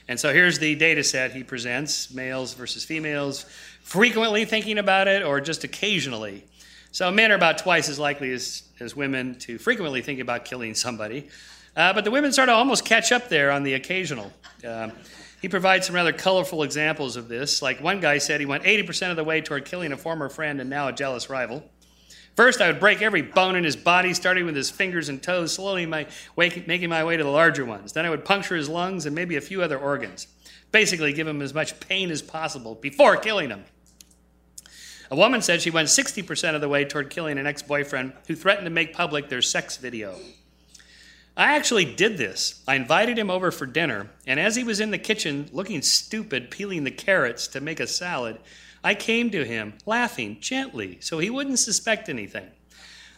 and so here's the data set he presents males versus females, frequently thinking about it or just occasionally. So men are about twice as likely as, as women to frequently think about killing somebody. Uh, but the women sort of almost catch up there on the occasional. Uh, he provides some rather colorful examples of this. Like one guy said he went 80% of the way toward killing a former friend and now a jealous rival. First, I would break every bone in his body, starting with his fingers and toes, slowly my, making my way to the larger ones. Then I would puncture his lungs and maybe a few other organs. Basically, give him as much pain as possible before killing him. A woman said she went 60% of the way toward killing an ex boyfriend who threatened to make public their sex video. I actually did this. I invited him over for dinner, and as he was in the kitchen looking stupid peeling the carrots to make a salad, I came to him, laughing gently, so he wouldn't suspect anything.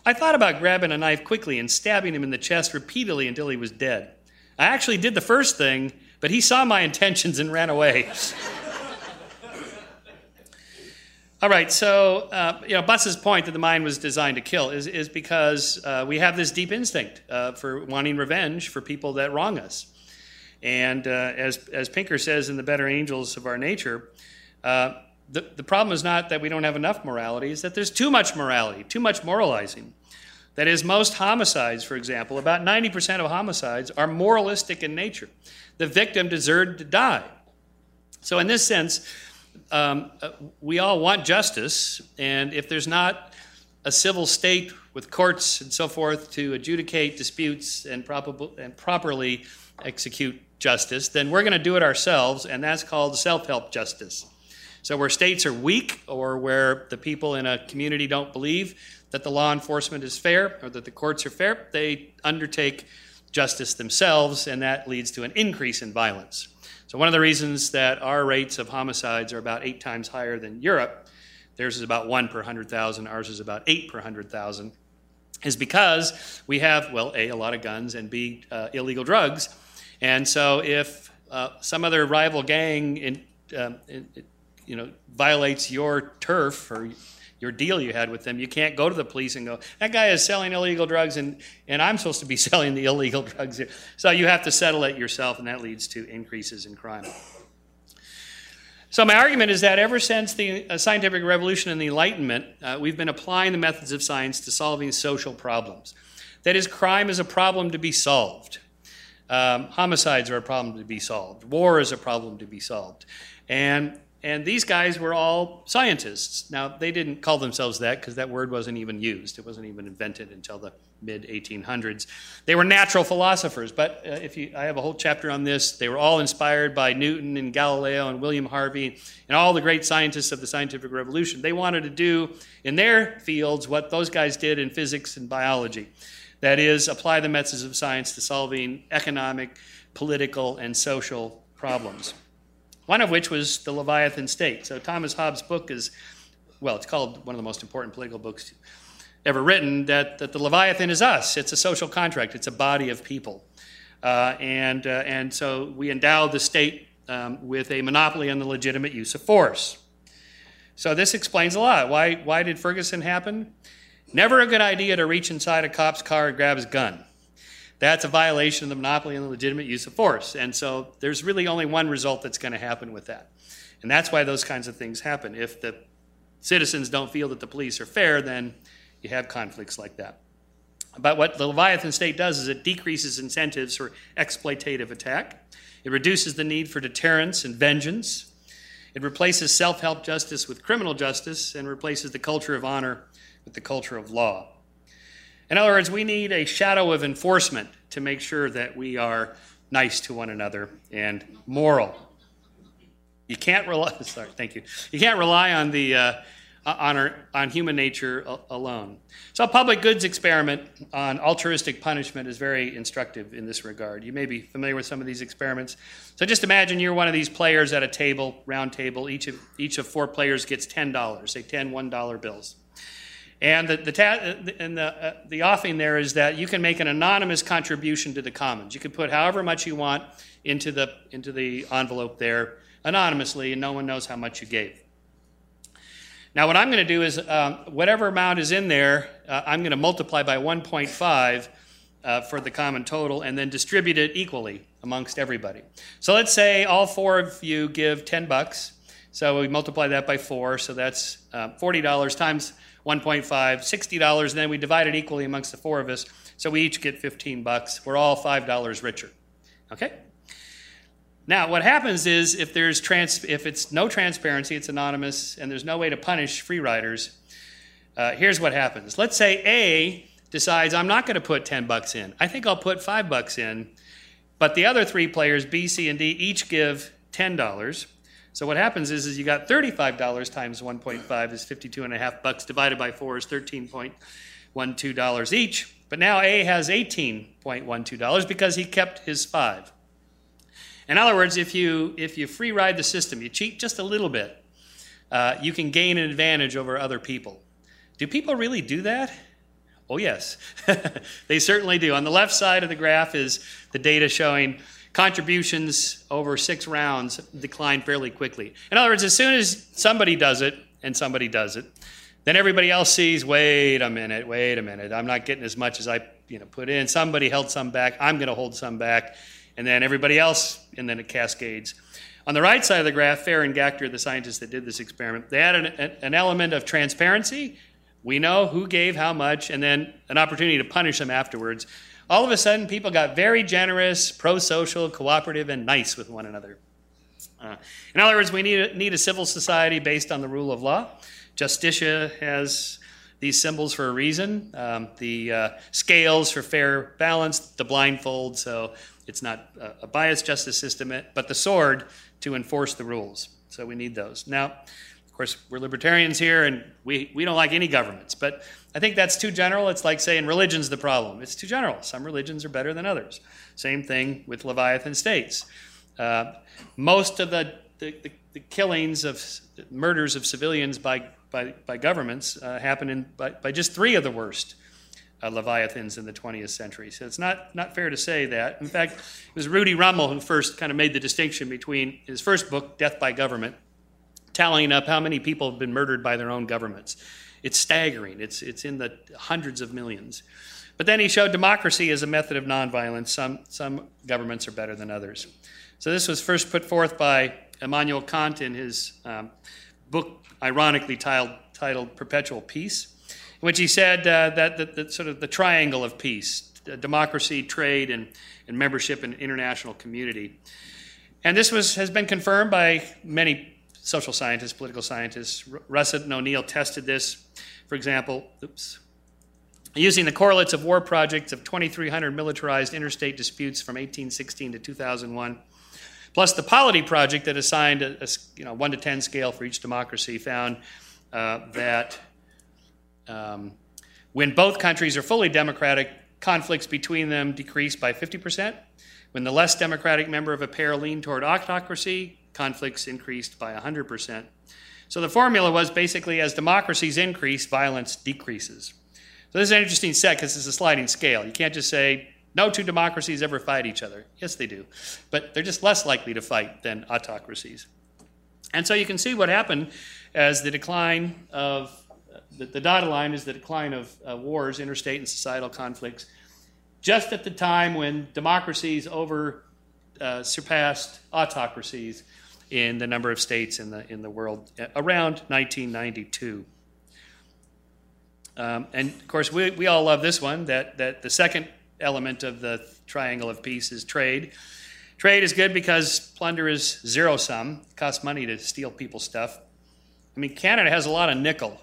I thought about grabbing a knife quickly and stabbing him in the chest repeatedly until he was dead. I actually did the first thing, but he saw my intentions and ran away. *laughs* All right, so uh, you know, Buss's point that the mind was designed to kill is, is because uh, we have this deep instinct uh, for wanting revenge for people that wrong us. And uh, as, as Pinker says in The Better Angels of Our Nature, uh, the, the problem is not that we don't have enough morality, it's that there's too much morality, too much moralizing. That is, most homicides, for example, about 90% of homicides are moralistic in nature. The victim deserved to die. So, in this sense, um, uh, we all want justice, and if there's not a civil state with courts and so forth to adjudicate disputes and, prob- and properly execute justice, then we're going to do it ourselves, and that's called self help justice. So, where states are weak or where the people in a community don't believe that the law enforcement is fair or that the courts are fair, they undertake justice themselves, and that leads to an increase in violence. So, one of the reasons that our rates of homicides are about eight times higher than Europe, theirs is about one per 100,000, ours is about eight per 100,000, is because we have, well, A, a lot of guns, and B, uh, illegal drugs. And so, if uh, some other rival gang in, um, in, you know, violates your turf or your deal you had with them. You can't go to the police and go, that guy is selling illegal drugs and, and I'm supposed to be *laughs* selling the illegal drugs here. So you have to settle it yourself, and that leads to increases in crime. So, my argument is that ever since the uh, scientific revolution and the Enlightenment, uh, we've been applying the methods of science to solving social problems. That is, crime is a problem to be solved. Um, homicides are a problem to be solved. War is a problem to be solved. And, and these guys were all scientists. Now, they didn't call themselves that because that word wasn't even used, it wasn't even invented until the mid 1800s. They were natural philosophers, but uh, if you, I have a whole chapter on this. They were all inspired by Newton and Galileo and William Harvey and all the great scientists of the scientific revolution. They wanted to do in their fields what those guys did in physics and biology. That is, apply the methods of science to solving economic, political, and social problems. One of which was the Leviathan State. So Thomas Hobbes' book is, well, it's called one of the most important political books ever written that, that the Leviathan is us. It's a social contract, it's a body of people. Uh, and, uh, and so we endow the state um, with a monopoly on the legitimate use of force. So this explains a lot. Why, why did Ferguson happen? Never a good idea to reach inside a cop's car and grab his gun. That's a violation of the monopoly and the legitimate use of force. And so there's really only one result that's going to happen with that. And that's why those kinds of things happen. If the citizens don't feel that the police are fair, then you have conflicts like that. But what the Leviathan state does is it decreases incentives for exploitative attack. It reduces the need for deterrence and vengeance. It replaces self help justice with criminal justice and replaces the culture of honor with the culture of law. In other words, we need a shadow of enforcement to make sure that we are nice to one another and moral. You can't rely. *laughs* Sorry, thank you. You can't rely on the uh, on, our, on human nature alone. So, a public goods experiment on altruistic punishment is very instructive in this regard. You may be familiar with some of these experiments. So, just imagine you're one of these players at a table, round table. Each of, each of four players gets $10, say 10 $1 bills. And the, the, ta- and the, uh, the offing there is that you can make an anonymous contribution to the commons. You can put however much you want into the, into the envelope there anonymously, and no one knows how much you gave. Now, what I'm going to do is um, whatever amount is in there, uh, I'm going to multiply by 1.5 uh, for the common total and then distribute it equally amongst everybody. So let's say all four of you give 10 bucks. So we multiply that by four, so that's uh, $40 times 1.5, $60, and then we divide it equally amongst the four of us. So we each get 15 bucks. We're all $5 richer. Okay? Now, what happens is if there's trans, if it's no transparency, it's anonymous, and there's no way to punish free riders. Uh, here's what happens. Let's say A decides I'm not going to put 10 bucks in. I think I'll put five bucks in, but the other three players, B, C, and D, each give $10. So what happens is, is you got $35 times 1.5 is 52 and a half bucks divided by 4 is $13.12 each. But now A has $18.12 because he kept his 5. In other words, if you, if you free ride the system, you cheat just a little bit, uh, you can gain an advantage over other people. Do people really do that? Oh, yes. *laughs* they certainly do. On the left side of the graph is the data showing contributions over six rounds decline fairly quickly. In other words, as soon as somebody does it, and somebody does it, then everybody else sees, wait a minute, wait a minute, I'm not getting as much as I you know, put in. Somebody held some back, I'm going to hold some back and then everybody else, and then it cascades. On the right side of the graph, Fehr and Gachter, the scientists that did this experiment, they added an, an element of transparency. We know who gave how much, and then an opportunity to punish them afterwards. All of a sudden, people got very generous, pro social, cooperative, and nice with one another. Uh, in other words, we need a, need a civil society based on the rule of law. Justitia has these symbols for a reason. Um, the uh, scales for fair balance, the blindfold, so it's not a biased justice system, but the sword to enforce the rules. So we need those. Now, of course, we're libertarians here and we, we don't like any governments, but I think that's too general. It's like saying religion's the problem. It's too general. Some religions are better than others. Same thing with Leviathan states. Uh, most of the, the, the, the, killings of murders of civilians by, by, by governments uh, happen in, by, by just three of the worst uh, leviathans in the 20th century. So it's not, not fair to say that. In fact, it was Rudy Rummel who first kind of made the distinction between his first book, Death by Government, tallying up how many people have been murdered by their own governments. It's staggering. It's, it's in the hundreds of millions. But then he showed democracy as a method of nonviolence. Some, some governments are better than others. So this was first put forth by Immanuel Kant in his um, book, ironically titled, titled Perpetual Peace, in which he said uh, that, that, that sort of the triangle of peace democracy, trade, and, and membership in international community. And this was, has been confirmed by many social scientists, political scientists. Russett and Oneal tested this, for example, oops, using the correlates of war projects of 2,300 militarized interstate disputes from 1816 to 2001, plus the Polity project that assigned a, a you know, 1 to 10 scale for each democracy, found uh, that um, when both countries are fully democratic, conflicts between them decrease by 50%. When the less democratic member of a pair leaned toward autocracy, conflicts increased by 100%. So the formula was basically as democracies increase, violence decreases. So this is an interesting set because it's a sliding scale. You can't just say no two democracies ever fight each other. Yes, they do. But they're just less likely to fight than autocracies. And so you can see what happened as the decline of the, the dotted line is the decline of uh, wars, interstate and societal conflicts, just at the time when democracies over uh, surpassed autocracies in the number of states in the in the world around 1992. Um, and of course, we, we all love this one. That that the second element of the triangle of peace is trade. Trade is good because plunder is zero sum. It costs money to steal people's stuff. I mean, Canada has a lot of nickel.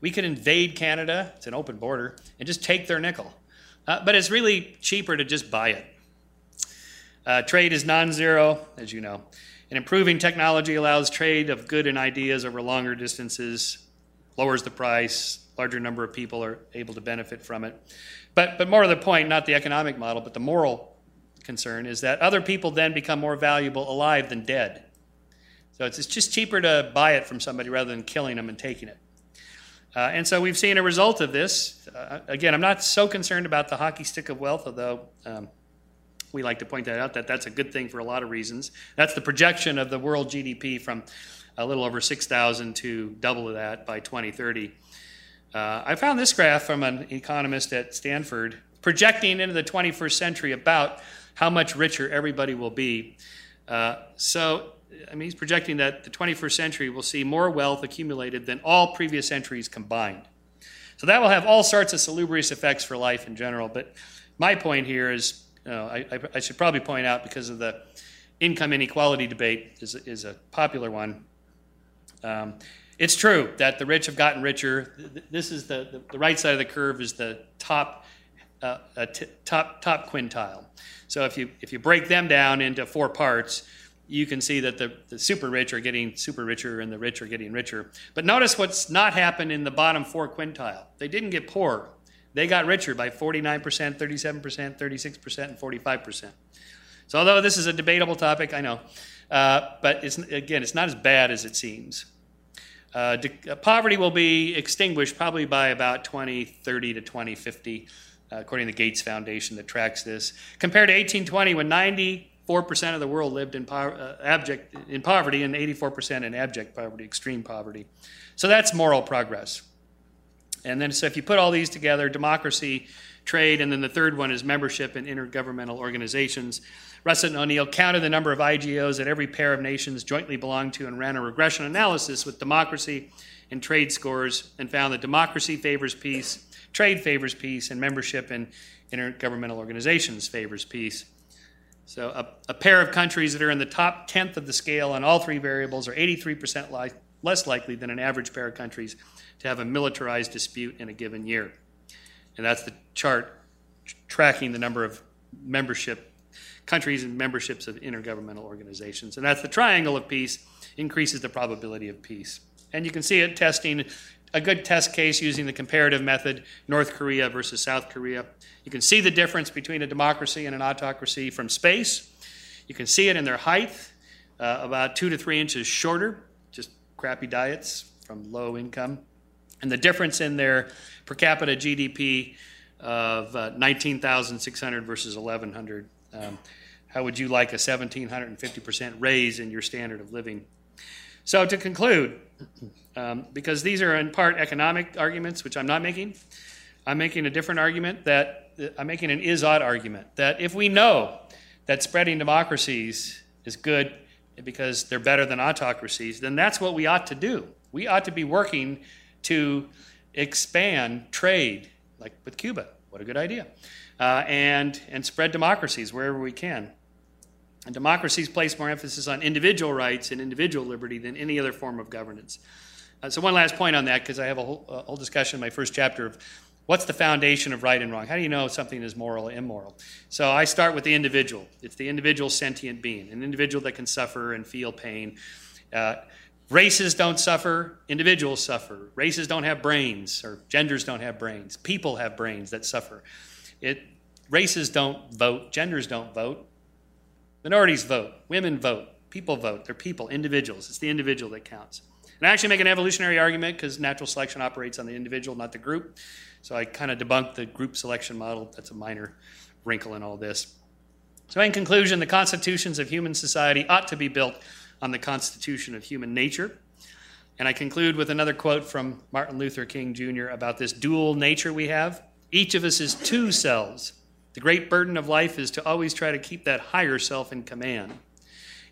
We could invade Canada, it's an open border, and just take their nickel. Uh, but it's really cheaper to just buy it. Uh, trade is non zero, as you know. And improving technology allows trade of good and ideas over longer distances, lowers the price, larger number of people are able to benefit from it. But, but more to the point, not the economic model, but the moral concern is that other people then become more valuable alive than dead. So it's, it's just cheaper to buy it from somebody rather than killing them and taking it. Uh, and so we've seen a result of this. Uh, again, I'm not so concerned about the hockey stick of wealth, although um, we like to point that out that that's a good thing for a lot of reasons. That's the projection of the world GDP from a little over 6,000 to double that by 2030. Uh, I found this graph from an economist at Stanford projecting into the 21st century about how much richer everybody will be. Uh, so I mean, he's projecting that the 21st century will see more wealth accumulated than all previous centuries combined. So that will have all sorts of salubrious effects for life in general. But my point here is, know, I, I, should probably point out because of the income inequality debate is, is a popular one. Um, it's true that the rich have gotten richer. This is the, the, the right side of the curve is the top, uh, t- top, top quintile. So if you, if you break them down into four parts, you can see that the, the super rich are getting super richer and the rich are getting richer. But notice what's not happened in the bottom four quintile. They didn't get poorer. They got richer by 49%, 37%, 36%, and 45%. So although this is a debatable topic, I know, uh, but it's, again, it's not as bad as it seems. Uh, de- uh, poverty will be extinguished probably by about 2030 to 2050, uh, according to the Gates Foundation that tracks this. Compared to 1820, when 90 4% of the world lived in, po- uh, abject, in poverty and 84% in abject poverty, extreme poverty. So that's moral progress. And then, so if you put all these together democracy, trade, and then the third one is membership in intergovernmental organizations. Russett and Oneal counted the number of IGOs that every pair of nations jointly belonged to and ran a regression analysis with democracy and trade scores and found that democracy favors peace, trade favors peace, and membership in intergovernmental organizations favors peace. So a, a, pair of countries that are in the top tenth of the scale on all three variables are 83% li- less likely than an average pair of countries to have a militarized dispute in a given year. And that's the chart tracking the number of membership countries and memberships of intergovernmental organizations. And that's the triangle of peace increases the probability of peace. And you can see it testing a good test case using the comparative method, North Korea versus South Korea. You can see the difference between a democracy and an autocracy from space. You can see it in their height, uh, about two to three inches shorter, crappy diets from low income. And the difference in their per capita GDP of uh, 19,600 versus 1,100. Um, how would you like a 1,750% raise in your standard of living? So, to conclude, um, because these are in part economic arguments, which I'm not making, I'm making a different argument that I'm making an is ought argument that if we know that spreading democracies is good because they're better than autocracies, then that's what we ought to do. We ought to be working to expand trade, like with Cuba. What a good idea. Uh, and, and spread democracies wherever we can. And democracies place more emphasis on individual rights and individual liberty than any other form of governance. Uh, so, one last point on that, because I have a whole, a whole discussion in my first chapter of what's the foundation of right and wrong? How do you know something is moral or immoral? So, I start with the individual. It's the individual sentient being, an individual that can suffer and feel pain. Uh, races don't suffer, individuals suffer. Races don't have brains, or genders don't have brains. People have brains that suffer. It, races don't vote, genders don't vote Minorities vote, women vote, people vote. They're people, individuals. It's the individual that counts. And I actually make an evolutionary argument because natural selection operates on the individual, not the group. So I kind of debunked the group selection model. That's a minor wrinkle in all this. So, in conclusion, the constitutions of human society ought to be built on the constitution of human nature. And I conclude with another quote from Martin Luther King Jr. about this dual nature we have. Each of us is two selves the great burden of life is to always try to keep that higher self in command.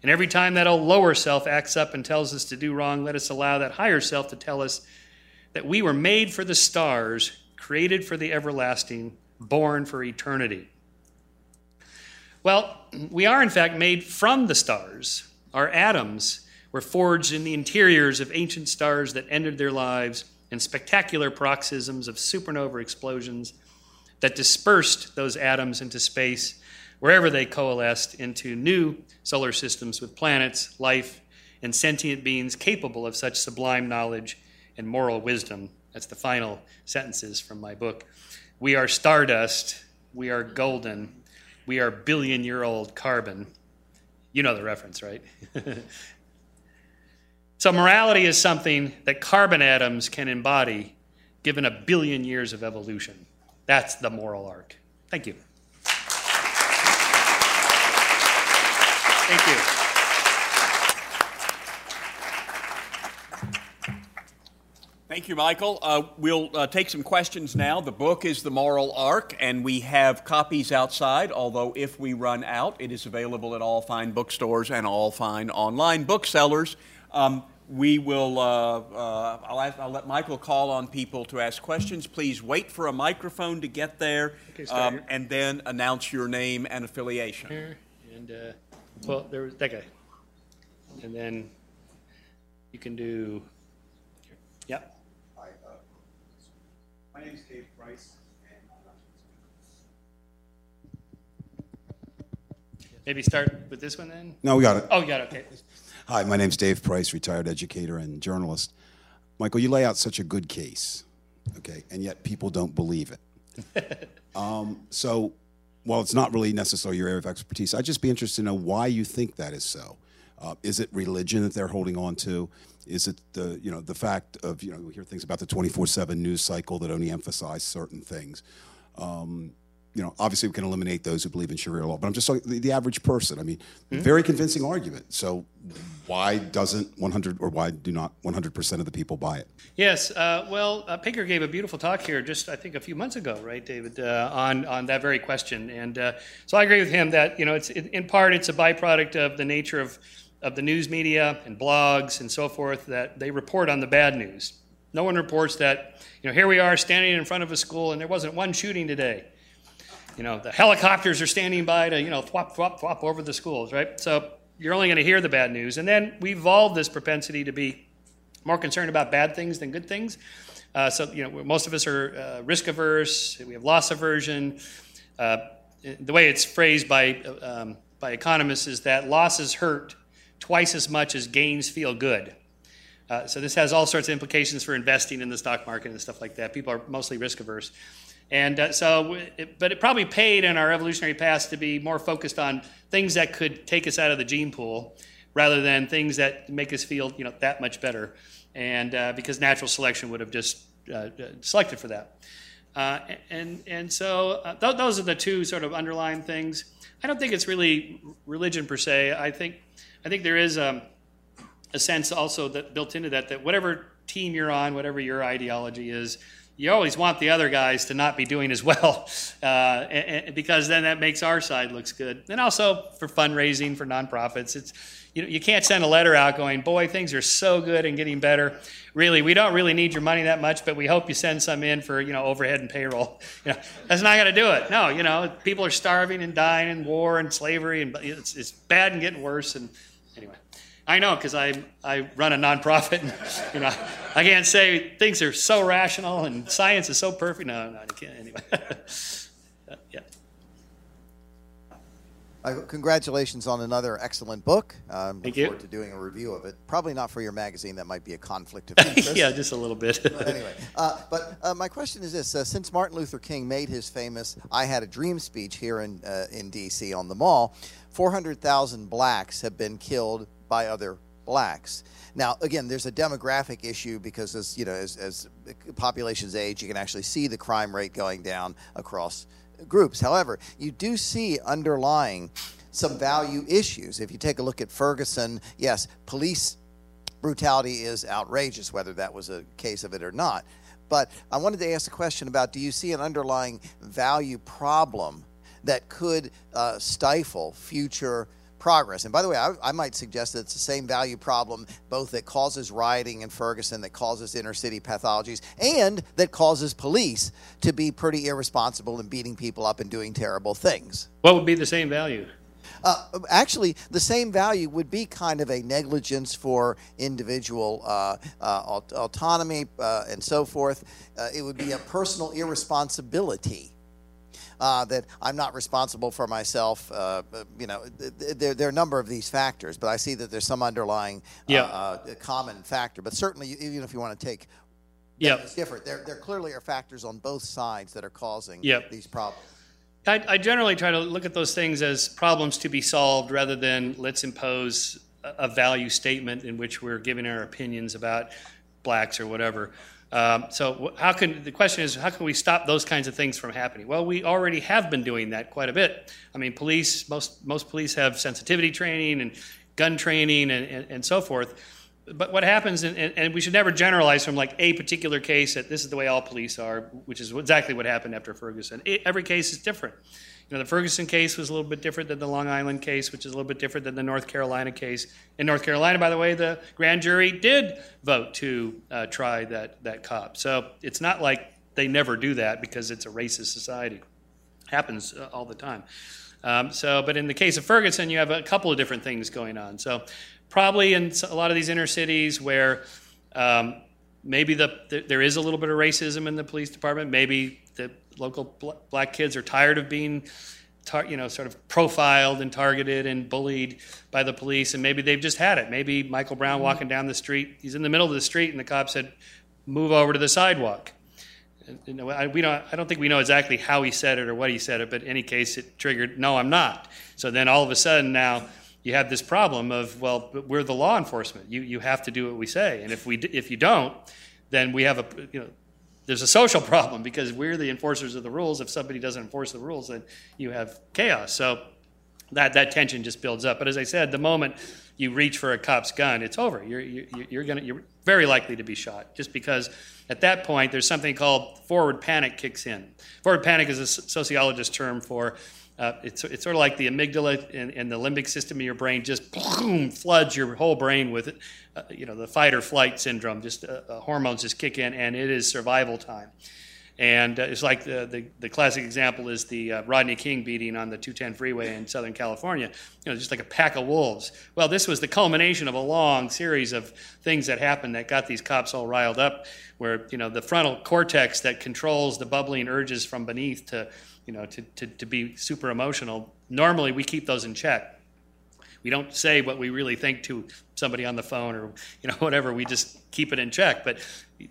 And every time that old lower self acts up and tells us to do wrong, let us allow that higher self to tell us that we were made for the stars, created for the everlasting, born for eternity. Well, we are in fact made from the stars. Our atoms were forged in the interiors of ancient stars that ended their lives in spectacular paroxysms of supernova explosions that dispersed those atoms into space wherever they coalesced into new solar systems with planets, life, and sentient beings capable of such sublime knowledge and moral wisdom. That's the final sentences from my book. We are stardust. We are golden. We are billion year old carbon. You know the reference, right? *laughs* so, morality is something that carbon atoms can embody given a billion years of evolution. That's the moral arc. Thank you. Thank you. Thank you, Michael. Uh, we'll uh, take some questions now. The book is The Moral Arc, and we have copies outside, although if we run out, it is available at all fine bookstores and all fine online booksellers. Um, we will, uh, uh, I'll, ask, I'll, let Michael call on people to ask questions. Please wait for a microphone to get there um, and then announce your name and affiliation. Here, and, uh, well, there was that guy. And then you can do, yep. Hi, uh, my name is Dave Price. Maybe start with this one then? No, we got it. Oh, you got it, okay. Hi, my name's Dave Price, retired educator and journalist. Michael, you lay out such a good case, okay, and yet people don't believe it. *laughs* um, so, while it's not really necessarily your area of expertise, I'd just be interested to know why you think that is so. Uh, is it religion that they're holding on to? Is it the you know the fact of you know we hear things about the 24/7 news cycle that only emphasize certain things? Um, you know, obviously we can eliminate those who believe in Sharia law, but I'm just talking the, the average person. I mean, mm-hmm. very convincing argument. So why doesn't 100 or why do not 100% of the people buy it? Yes. Uh, well, uh, Pinker gave a beautiful talk here just I think a few months ago, right, David, uh, on on that very question. And uh, so I agree with him that you know it's in part it's a byproduct of the nature of of the news media and blogs and so forth that they report on the bad news. No one reports that you know here we are standing in front of a school and there wasn't one shooting today you know, the helicopters are standing by to, you know, thwop, thwop, thwop over the schools, right? So you're only going to hear the bad news. And then we evolved this propensity to be more concerned about bad things than good things. Uh, so, you know, most of us are uh, risk averse, we have loss aversion. Uh, the way it's phrased by, um, by economists is that losses hurt twice as much as gains feel good. Uh, so this has all sorts of implications for investing in the stock market and stuff like that. People are mostly risk averse. And uh, so, it, but it probably paid in our evolutionary past to be more focused on things that could take us out of the gene pool rather than things that make us feel, you know, that much better. And uh, because natural selection would have just uh, uh selected for that. Uh, and, and so th- those are the two sort of underlying things. I don't think it's really religion per se. I think, I think there is, um, a sense also that built into that that whatever team you're on, whatever your ideology is, you always want the other guys to not be doing as well, *laughs* uh, and, and because then that makes our side looks good. And also for fundraising for nonprofits, it's you know you can't send a letter out going, boy, things are so good and getting better. Really, we don't really need your money that much, but we hope you send some in for you know overhead and payroll. *laughs* You know, that's not going to do it. No, you know, people are starving and dying in war and slavery, and it's, it's bad and getting worse. And anyway. I know because I, I run a nonprofit. And, *laughs* you know, I can't say things are so rational and science is so perfect. No, no, I can't. Anyway, *laughs* yeah. Uh, congratulations on another excellent book. Um, Thank look you. forward to doing a review of it. Probably not for your magazine. That might be a conflict of *laughs* interest. yeah, just a little bit. But anyway, uh, but uh, my question is this: uh, Since Martin Luther King made his famous "I Had a Dream" speech here in uh, in D.C. on the Mall, 400,000 blacks have been killed by other blacks. Now, again, there's a demographic issue because as you know, as, as populations age, you can actually see the crime rate going down across groups. However, you do see underlying some value issues. If you take a look at Ferguson, yes, police brutality is outrageous, whether that was a case of it or not. But I wanted to ask a question about do you see an underlying value problem that could uh, stifle future progress? And by the way, I, I might suggest that it's the same value problem both that causes rioting in Ferguson, that causes inner city pathologies, and that causes police to be pretty irresponsible and beating people up and doing terrible things. what would be the same value? Uh, actually, the same value would be kind of a negligence for individual uh, uh, aut- autonomy uh, and so forth. Uh, it would be a personal irresponsibility. Uh, that I'm not responsible for myself. Uh, you know, th- th- there, there are a number of these factors, but I see that there's some underlying uh, Yeah. uh, common factor. But certainly, even if you want to take Yeah. it's different, there, there clearly are factors on both sides that are causing Yep. these problems. I, I generally try to look at those things as problems to be solved rather than let's impose a, a value statement in which we're giving our opinions about blacks or whatever. Um, so how can the question is how can we stop those kinds of things from happening? Well, we already have been doing that quite a bit. I mean, police most most police have sensitivity training and gun training and, and, and so forth. But what happens, and, and, we should never generalize from like a particular case that this is the way all police are, which is exactly what happened after Ferguson. It, every case is different. You know, the Ferguson case was a little bit different than the Long Island case, which is a little bit different than the North Carolina case. In North Carolina, by the way, the grand jury did vote to uh, try that, that cop. So it's not like they never do that because it's a racist society. Happens uh, all the time. Um, so, but in the case of Ferguson, you have a couple of different things going on. So, probably in a lot of these inner cities where um, maybe the, th- there is a little bit of racism in the police department, maybe the local bl- black kids are tired of being, tar- you know, sort of profiled and targeted and bullied by the police, and maybe they've just had it. Maybe Michael Brown mm-hmm. walking down the street, he's in the middle of the street, and the cop said, "Move over to the sidewalk." you know, I, we don't, I don't think we know exactly how he said it or what he said it, but in any case, it triggered, no, I'm not. So then all of a sudden now you have this problem of, well, we're the law enforcement. You, you have to do what we say. And if, we, if you don't, then we have a, you know, there's a social *laughs* problem because we're the enforcers of the rules. If somebody doesn't enforce the rules, then you have chaos. So that, that tension just builds up. But as I said, the moment you reach for a cop's gun, it's over. You're, you're, you're, gonna, you're very likely to be shot just because at that point there's something called forward panic kicks in. Forward panic is a sociologist term for uh, it's, it's sort of like the amygdala and, and, the limbic system in your brain just boom, floods your whole brain with, uh, you know, the fight or flight syndrome. Just uh, hormones just kick in, and it is survival time. And uh, it's like the, the, the, classic example is the uh, Rodney King beating on the 210 freeway in Southern California. You know, just like a pack of wolves. Well, this was the culmination of a long series of things that happened that got these cops all riled up. Where you know the frontal cortex that controls the bubbling urges from beneath to you know to, to, to be super emotional. Normally, we keep those in check. We don't say what we really think to somebody on the phone or you know *laughs* whatever. We just keep it in check. But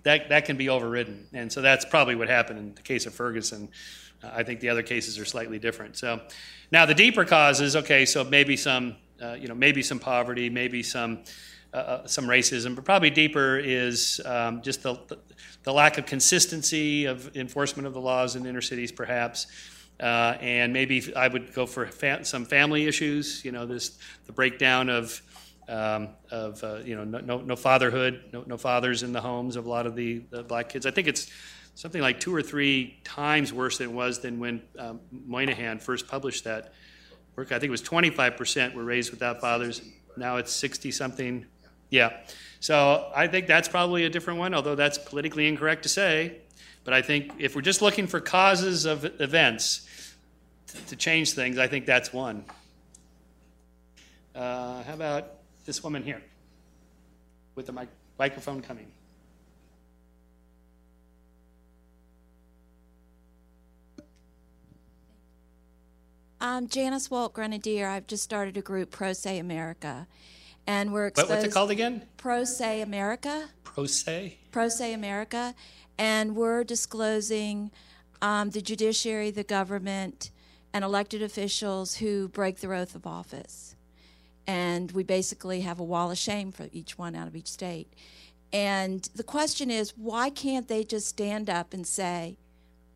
that that can be overridden, and so that's probably what happened in the case of Ferguson. Uh, I think the other cases are slightly different. So now the deeper causes, okay, so maybe some uh, you know maybe some poverty, maybe some uh, some racism, but probably deeper is um, just the, the, the lack of consistency of enforcement of the laws in inner cities, perhaps. Uh, and maybe I would go for fa- some family issues. You know, this the breakdown of um, of uh, you know no, no, no fatherhood, no, no fathers in the homes of a lot of the, the black kids. I think it's something like two or three times worse than it was than when um, Moynihan first published that work. I think it was 25% were raised without fathers. Now it's 60 something. Yeah. So I think that's probably a different one, although that's politically incorrect to say. But I think if we're just looking for causes of events to change things, I think that's one. Uh, how about this woman here with the mic- microphone coming? I'm Janice Walt Grenadier. I've just started a group, Pro Se America, and we're What, what's it called again? Pro Se America. Pro se? Pro Se America, and we're disclosing um, the judiciary, the government, and elected officials who break their oath of office. And we basically have a wall of shame for each one out of each state. And the question is, why can't they just stand up and say,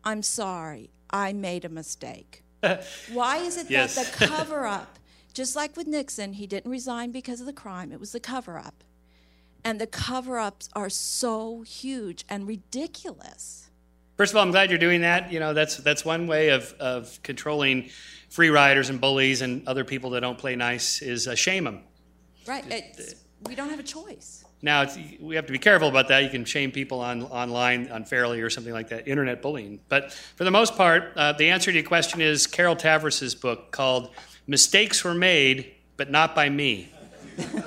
I'm sorry, I made a mistake? *laughs* Why is it Yes. that the cover up, just like with Nixon, he didn't resign because of the crime, it was the cover up. And the cover ups are so huge and ridiculous. First of all, I'm glad you're doing that. You know, that's that's one way of, of controlling free riders and bullies and other people that don't play nice is uh, shame them. Right? It's, we don't have a choice. Now, it's, we have to be careful about that. You can shame people on, online unfairly or something like that, internet bullying. But for the most part, uh, the answer to your question is Carol Tavris's book called Mistakes Were Made, but Not by Me. *laughs*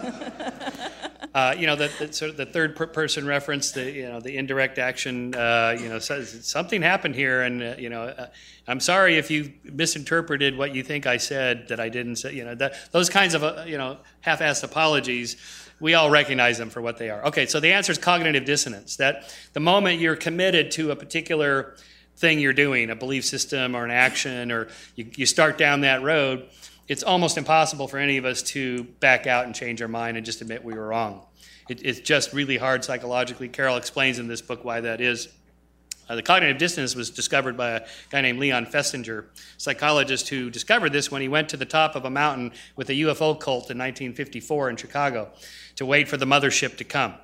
Uh, you know, the, the, sort of the third per- person reference, the you know the indirect action. Uh, you know, says something happened here, and uh, you know, uh, I'm sorry if you misinterpreted what you think I said that I didn't say. You know, that, those kinds of uh, you know half-assed apologies. We all recognize them for what they are. Okay, so the answer is cognitive dissonance. That the moment you're committed to a particular thing you're doing, a belief system or an action, or you, you start down that road, it's almost impossible for any of us to back out and change our mind and just admit we were wrong. It, it's just really hard psychologically. Carol explains in this book why that is. Uh, the cognitive dissonance was discovered by a guy named Leon Festinger, psychologist who discovered this when he went to the top of a mountain with a UFO cult in 1954 in Chicago to wait for the mothership to come,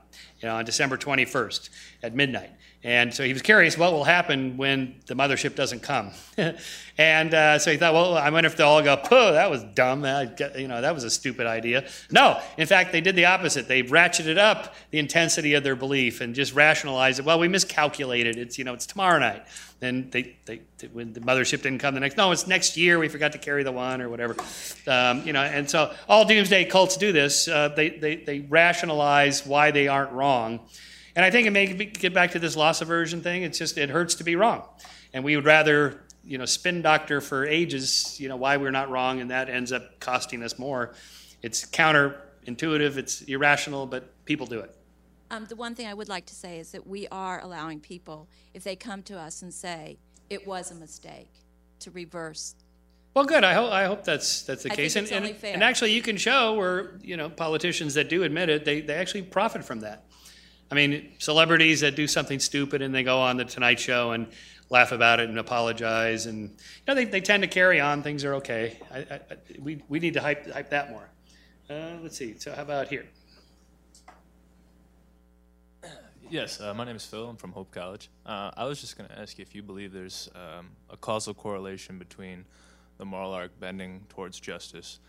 you know, on December 21st at midnight. And so he was curious what will happen when the mothership doesn't come. *laughs* and uh, so he thought, well, I wonder if they'll all go, "Pooh, that was dumb. That, you know, that was a stupid idea." No, in fact, they did the opposite. They ratcheted up the intensity of their belief and just rationalized it. Well, we miscalculated. It's you know, it's tomorrow night. Then they, they, when the mothership didn't come the next, no, it's next year. We forgot to carry the one or whatever. Um, you know, and so all doomsday cults do this. Uh, they, they they rationalize why they aren't wrong. And I think it may get back to this loss aversion thing. It's just, it hurts to be wrong. And we would rather, you know, spin doctor for ages, you know, why we're not wrong, and that ends up costing us more. It's counterintuitive, it's irrational, but people do it. Um, the one thing I would like to say is that we are allowing people, if they come to us and say it was a mistake, to reverse. Well, good. I hope I hope that's that's the I case. and, and, and actually, you can show where you know politicians that do admit it, they they actually profit from that. I mean, celebrities that do something stupid and they go on the Tonight Show and laugh about it and apologize, and you know they, they tend to carry on. Things are okay. I, I, we we need to hype hype that more. Uh, let's see. So how about here? Yes, uh, my name is Phil. I'm from Hope College. Uh, I was just going to ask you if you believe there's um, a causal correlation between the moral arc bending towards justice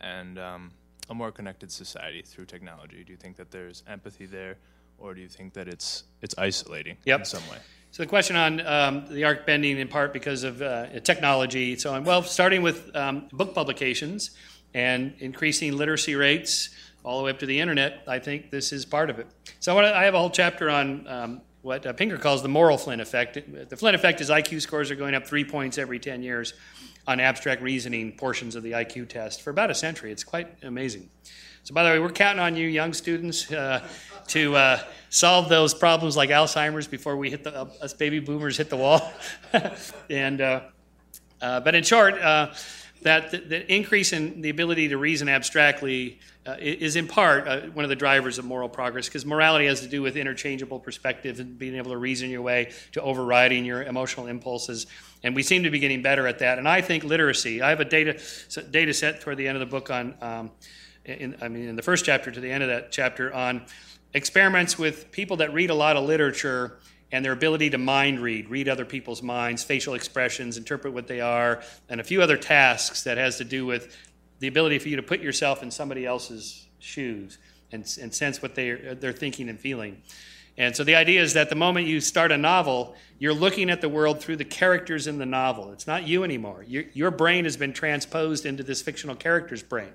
and um, a more connected society through technology. Do you think that there's empathy there, or do you think that it's it's isolating Yep. in some way? So the question on um, the arc bending in part because of uh, technology, so on. Well, starting with um, book publications and increasing literacy rates all the way up to the internet, I think this is part of it. So I, wanna, I have a whole chapter on um, what uh, Pinker calls the moral Flynn effect. The Flynn effect is IQ scores are going up three points every 10 years on abstract reasoning portions of the IQ test for about a century. It's quite amazing. So, by the way, we're counting on you, young students, uh, to uh, solve those problems like Alzheimer's before we hit the uh, us baby boomers hit the wall. *laughs* and uh, uh, but in short, uh, that the, increase in the ability to reason abstractly is in part one of the drivers of moral progress because morality has to do with interchangeable perspective and being able to reason your way to overriding your emotional impulses. And we seem to be getting better at that. And I think literacy. I have a data data set toward the end of the book on. Um, in, I mean, in the first chapter to the end of that chapter on experiments with people that read a lot of literature and their ability to mind read, read other people's minds, facial expressions, interpret what they are, and a few other tasks that has to do with the ability for you to put yourself in somebody else's shoes and, and sense what they're, they're thinking and feeling. And so the idea is that the moment you start a novel, you're looking at the world through the characters in the novel. It's not you anymore. Your, your brain has been transposed into this fictional character's brain.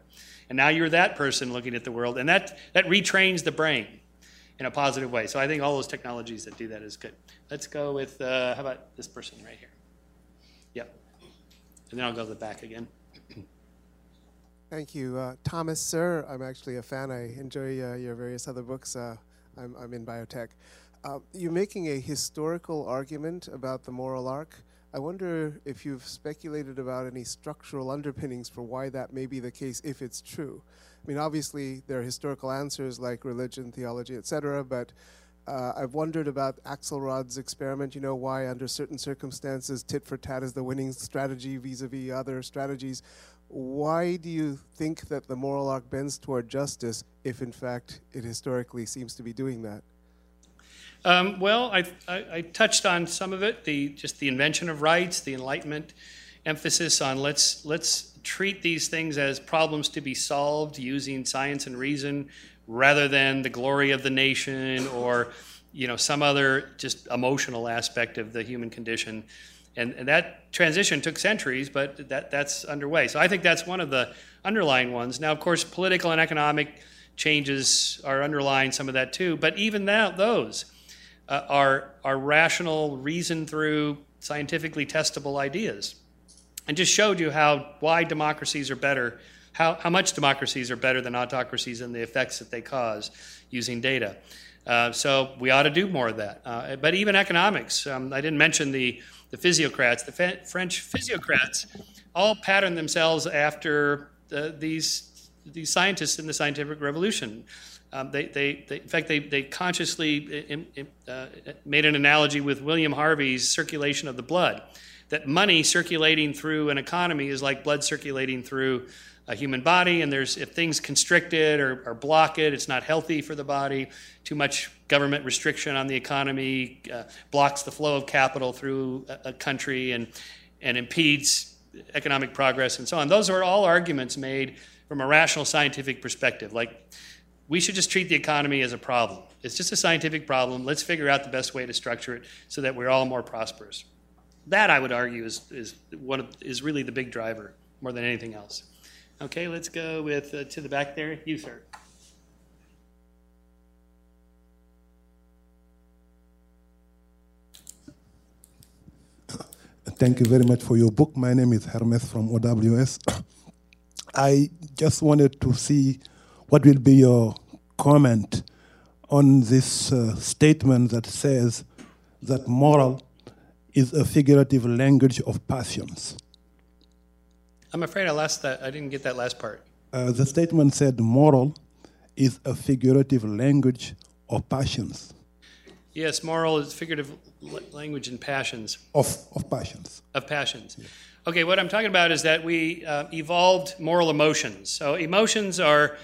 And now you're that person looking at the world, and that, that retrains the brain in a positive way. So I think all those technologies that do that is good. Let's go with, uh, how about this person right here? Yep. And then I'll go to the back again. *clears throat* Thank you. Uh, Thomas, sir, I'm actually a fan. I enjoy uh, your various other books. Uh, I'm, I'm in biotech. Uh, you're making a historical argument about the moral arc. I wonder if you've speculated about any structural underpinnings for why that may be the case if it's true. I mean, obviously, there are historical answers like religion, theology, etc., but uh, I've wondered about Axelrod's experiment. You know, why under certain circumstances tit for tat is the winning strategy vis a vis other strategies. Why do you think that the moral arc bends toward justice if, in fact, it historically seems to be doing that? Um, well, I, I, I, touched on some of it. The just the invention of rights, the Enlightenment emphasis on let's let's treat these things as problems to be solved using science and reason, rather than the glory of the nation or you know some other just emotional aspect of the human condition. And, and that transition took centuries, but that, that's underway. So I think that's one of the underlying ones. Now, of course, political and economic changes are underlying some of that too, but even that, those uh, are, are rational, reason through, scientifically testable ideas. And just showed you how why democracies are better, how, how much democracies are better than autocracies and the effects that they cause using data. Uh, so we ought to do more of that. Uh, but even economics, um, I didn't mention the the physiocrats, the French physiocrats, all patterned themselves after the, these, these scientists in the scientific revolution. Um, they, they, they, in fact, they, they consciously uh, made an analogy with William Harvey's circulation of the blood. That money circulating through an economy is like blood circulating through a human body, and there's if things constrict it or, or block it, it's not healthy for the body. Too much government restriction on the economy uh, blocks the flow of capital through a, a, country and and impedes economic progress and so on. Those are all arguments made from a rational scientific perspective. Like we should just treat the economy as a problem. It's just a scientific problem. Let's figure out the best way to structure it so that we're all more prosperous. That I would argue is is one of, is really the big driver more than anything else. Okay, let's go with uh, to the back there. You, sir. Thank you very much for your book. My name is Hermes from OWS. *coughs* I just wanted to see what will be your comment on this uh, statement that says that moral is a figurative language of passions. I'm afraid I lost that. I didn't get that last part. Uh, the statement said moral is a figurative language of passions. Yes, moral is figurative language and passions. Of, of passions. Of passions. Okay, what I'm talking about is that we uh, evolved moral emotions. So emotions are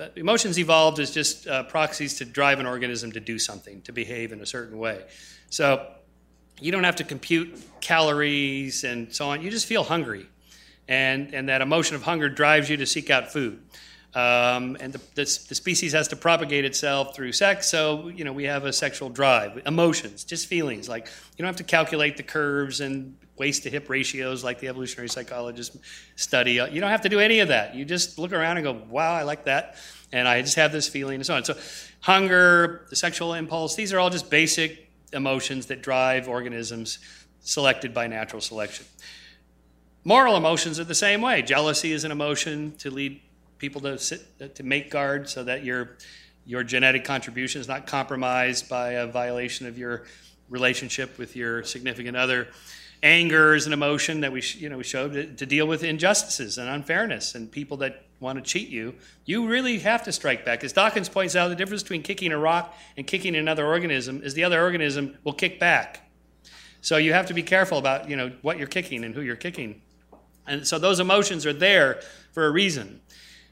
uh, emotions evolved as just uh, proxies to drive an organism to do something, to behave in a certain way. So you don't have to compute calories and so on. You just feel hungry and, and that emotion of hunger drives you to seek out food. Um, and the, the, the, species has to propagate itself through sex, so you know we have a sexual drive, emotions, just feelings. Like you don't have to calculate the curves and waist to hip ratios like the evolutionary psychologists study. You don't have to do any of that. You just look around and go, "Wow, I like that," and I just have this feeling, and so on. So, hunger, the sexual impulse, these are all just basic emotions that drive organisms selected by natural selection. Moral emotions are the same way. Jealousy is an emotion to lead people to sit, to make guard so that your your genetic contribution is not compromised by a violation of your relationship with your significant other. Anger is an emotion that we you know we showed to, to deal with injustices and unfairness and people that want to cheat you. You really have to strike back. As Dawkins points out, the difference between kicking a rock and kicking another organism is the other organism will kick back. So you have to be careful about you know what you're kicking and who you're kicking. And so those emotions are there for a reason.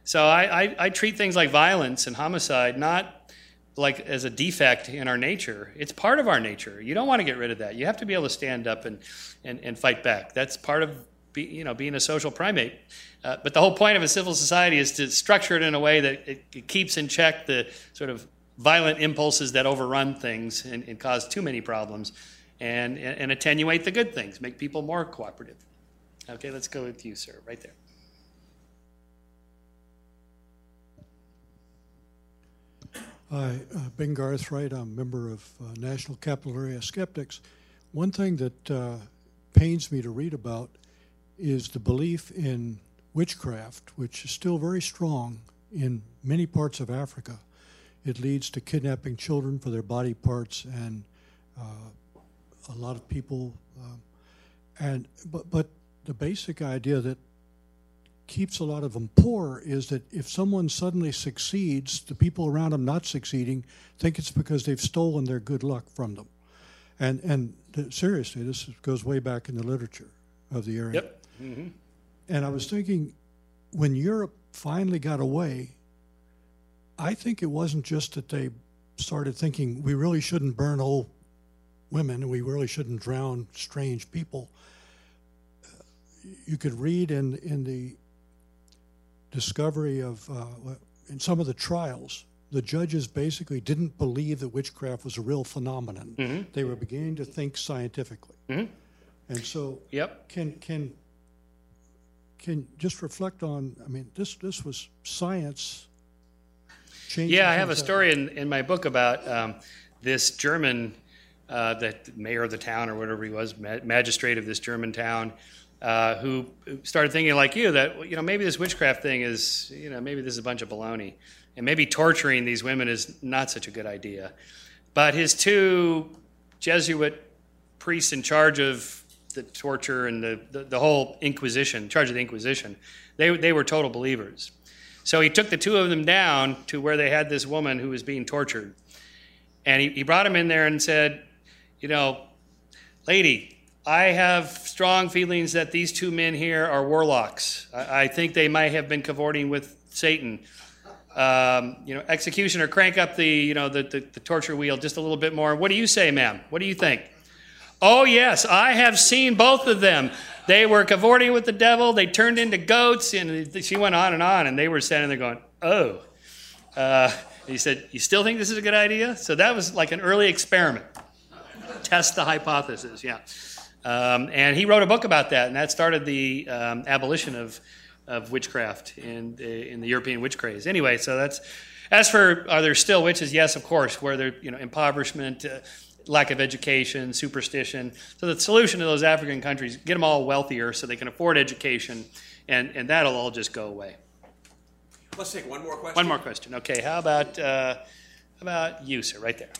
So I, I, I treat things like violence and homicide not like as a defect in our nature. It's part of our nature. You don't want to get rid of that. You have to be able to stand up and, and, and fight back. That's part of be, you know, being a social primate. Uh, but the whole point of a civil society is to structure it in a way that it, it keeps in check the sort of violent impulses that overrun things and, and cause too many problems and, and, and attenuate the good things, make people more cooperative. Okay, let's go with you, sir, right there. Hi, uh, Ben Garthright. I'm a member of uh, National Capital Area Skeptics. One thing that uh, pains me to read about is the belief in witchcraft, which is still very strong in many parts of Africa. It leads to kidnapping children for their body parts, and uh, a lot of people. Um, and but but the basic idea that keeps a lot of them poor is that if someone suddenly succeeds, the people around them not succeeding think it's because they've stolen their good luck from them. And and th- seriously, this goes way back in the literature of the area. Yep. Mm-hmm. And I was thinking, when Europe finally got away, I think it wasn't just that they started thinking we really shouldn't burn old women we really shouldn't drown strange people. You could read in in the discovery of uh, in some of the trials, the judges basically didn't believe that witchcraft was a real phenomenon. Mm-hmm. They were beginning to think scientifically, Mhm. and so Yep. can can can just reflect on. I mean, this this was science. changing Yeah, I have a story in, in my book about um, this German, uh, the mayor of the town or whatever he was, ma- magistrate of this German town, uh, who started thinking like you that you know maybe this witchcraft thing is you know maybe this is a bunch of baloney, and maybe torturing these women is not such a good idea. But his two Jesuit priests in charge of the torture and the, the, the whole Inquisition, in charge of the Inquisition, they, they were total believers. So he took the two of them down to where they had this woman who was being tortured. And he, he brought him in there and said, You know, lady, I have strong feelings that these two men here are warlocks. I, think they might have been cavorting with Satan. Um, you know, executioner, crank up the, you know, the, the, the torture wheel just a little bit more. What do you say, ma'am? What do you think? Oh, yes, I have seen both of them. They were cavorting with the devil. They turned into goats. And she went on and on. And they were standing there going, oh. Uh, he said, You still think this is a good idea? So that was like an early experiment. Test the hypothesis, yeah. Um, and he wrote a book about that. And that started the um, abolition of, of witchcraft in the, in the European witch craze. Anyway, so that's. As for are there still witches? Yes, of course. Where there, you know, impoverishment, uh, lack of education, superstition. So the solution to those African countries, get them all wealthier so they can afford education, and, and that'll all just go away. Let's take one more question. One more question. Okay, how about uh, how about you, sir, right there?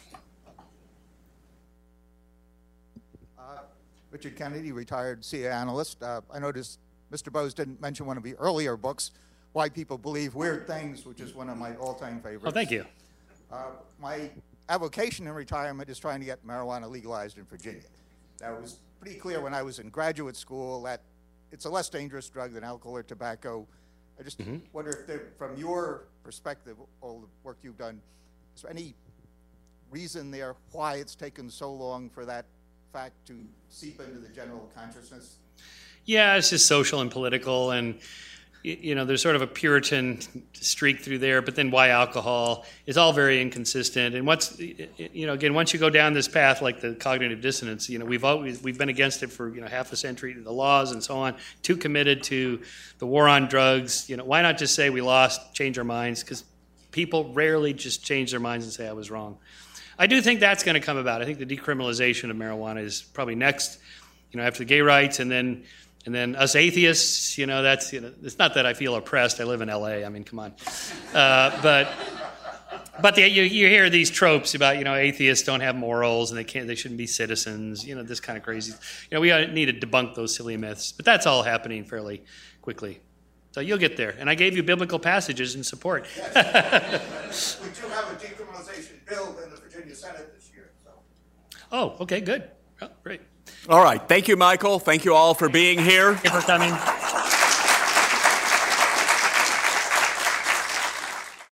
Richard Kennedy, retired CIA analyst. Uh, I noticed Mr. Bose didn't mention one of the earlier books, Why People Believe Weird Things, which is one of my all-time favorites. Oh, thank you. Uh, my avocation in retirement is trying to get marijuana legalized in Virginia. It was pretty clear when I was in graduate school that it's a less dangerous drug than alcohol or tobacco. I just Mm-hmm. wonder if, there, from your perspective, all the work you've done, is there any reason there why it's taken so long for that fact to seep into the general consciousness? Yeah, it's just social and political, and you know, there's sort of a Puritan streak through there. But then, why alcohol? It's all very inconsistent. And what's you know, again, once you go down this path, like the cognitive dissonance, you know, we've always we've been against it for you know half a century, the laws and so on. Too committed to the war on drugs. You know, why not just say we lost, change our minds? Because people rarely just change their minds and say I was wrong. I do think that's going to come about. I think the decriminalization of marijuana is probably next, you know, after the gay rights, and then and then us atheists. You know, that's you know, it's not that I feel oppressed. I live in L.A. I mean, come on, uh, but but the, you, you hear these tropes about you know atheists don't have morals and they can't they shouldn't be citizens. You know, this kind of crazy. You know, we need to debunk those silly myths, but that's all happening fairly quickly. So you'll get there. And I gave you biblical passages in support. *laughs* We do have a decriminalization bill in Senate this year. So. oh, okay, good. Oh, great. All right. Thank you, Michael. Thank you all for being here. Thank you for coming.